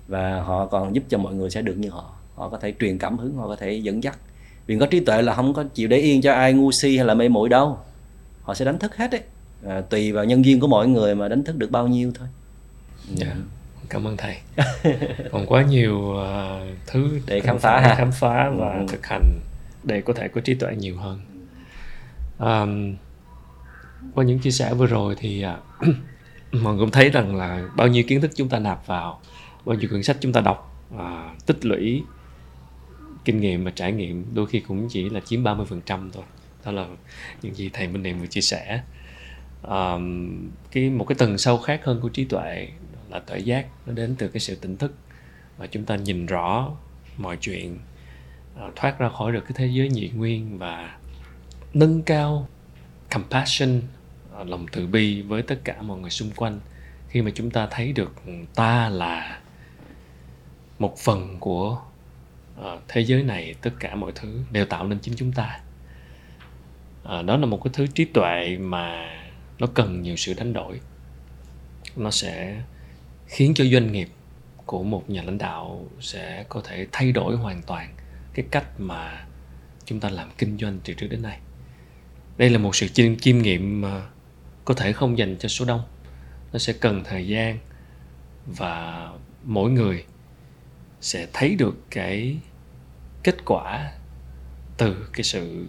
Và họ còn giúp cho mọi người sẽ được như họ. Họ có thể truyền cảm hứng họ có thể dẫn dắt. Vì có trí tuệ là không có chịu để yên cho ai ngu si hay là mê muội đâu. Họ sẽ đánh thức hết đấy à, tùy vào nhân viên của mọi người mà đánh thức được bao nhiêu thôi. Yeah cảm ơn thầy còn quá nhiều uh, thứ để khám phá ha. khám phá và ừ. thực hành để có thể có trí tuệ nhiều hơn um, qua những chia sẻ vừa rồi thì uh, mọi người cũng thấy rằng là bao nhiêu kiến thức chúng ta nạp vào bao nhiêu quyển sách chúng ta đọc uh, tích lũy kinh nghiệm và trải nghiệm đôi khi cũng chỉ là chiếm 30% thôi đó là những gì thầy Minh Niệm vừa chia sẻ um, cái một cái tầng sâu khác hơn của trí tuệ là tuệ giác nó đến từ cái sự tỉnh thức và chúng ta nhìn rõ mọi chuyện à, thoát ra khỏi được cái thế giới nhị nguyên và nâng cao compassion à, lòng từ bi với tất cả mọi người xung quanh. Khi mà chúng ta thấy được ta là một phần của à, thế giới này, tất cả mọi thứ đều tạo nên chính chúng ta. Đó là một cái thứ trí tuệ mà nó cần nhiều sự đánh đổi. Nó sẽ khiến cho doanh nghiệp của một nhà lãnh đạo sẽ có thể thay đổi hoàn toàn cái cách mà chúng ta làm kinh doanh từ trước đến nay. Đây là một sự chiêm, nghiệm mà có thể không dành cho số đông. Nó sẽ cần thời gian và mỗi người sẽ thấy được cái kết quả từ cái sự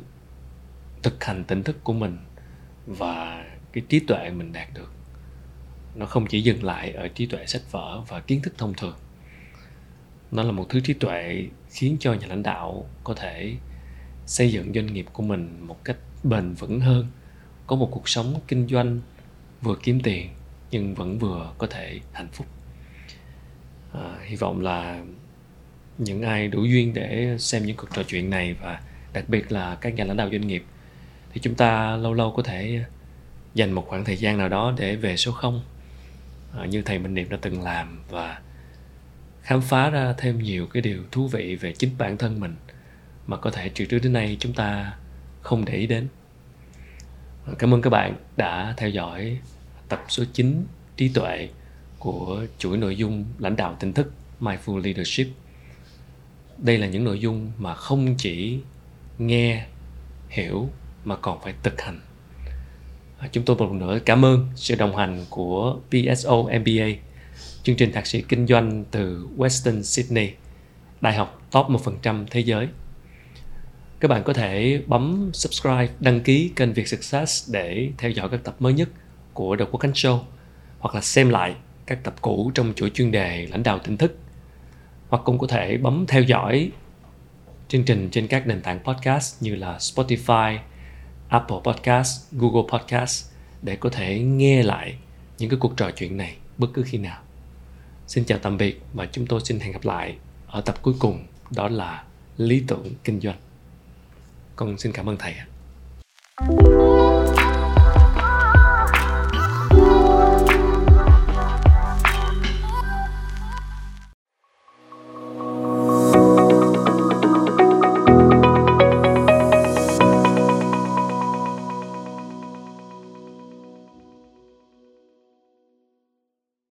thực hành tỉnh thức của mình và cái trí tuệ mình đạt được nó không chỉ dừng lại ở trí tuệ sách vở và kiến thức thông thường. Nó là một thứ trí tuệ khiến cho nhà lãnh đạo có thể xây dựng doanh nghiệp của mình một cách bền vững hơn có một cuộc sống kinh doanh vừa kiếm tiền nhưng vẫn vừa có thể hạnh phúc. À, hy vọng là những ai đủ duyên để xem những cuộc trò chuyện này và đặc biệt là các nhà lãnh đạo doanh nghiệp thì chúng ta lâu lâu có thể dành một khoảng thời gian nào đó để về số 0 Ờ, như thầy Minh Niệm đã từng làm và khám phá ra thêm nhiều cái điều thú vị về chính bản thân mình mà có thể từ trước đến nay chúng ta không để ý đến. Ờ, cảm ơn các bạn đã theo dõi tập số 9 trí tuệ của chuỗi nội dung lãnh đạo tỉnh thức Mindful Leadership. Đây là những nội dung mà không chỉ nghe, hiểu mà còn phải thực hành chúng tôi một lần nữa cảm ơn sự đồng hành của PSO MBA, chương trình thạc sĩ kinh doanh từ Western Sydney, đại học top 1% thế giới. Các bạn có thể bấm subscribe, đăng ký kênh Việt Success để theo dõi các tập mới nhất của The Quốc Khánh Show hoặc là xem lại các tập cũ trong chuỗi chuyên đề lãnh đạo tỉnh thức hoặc cũng có thể bấm theo dõi chương trình trên các nền tảng podcast như là Spotify, Apple Podcast, Google Podcast để có thể nghe lại những cái cuộc trò chuyện này bất cứ khi nào. Xin chào tạm biệt và chúng tôi xin hẹn gặp lại ở tập cuối cùng đó là lý tưởng kinh doanh. Con xin cảm ơn thầy ạ.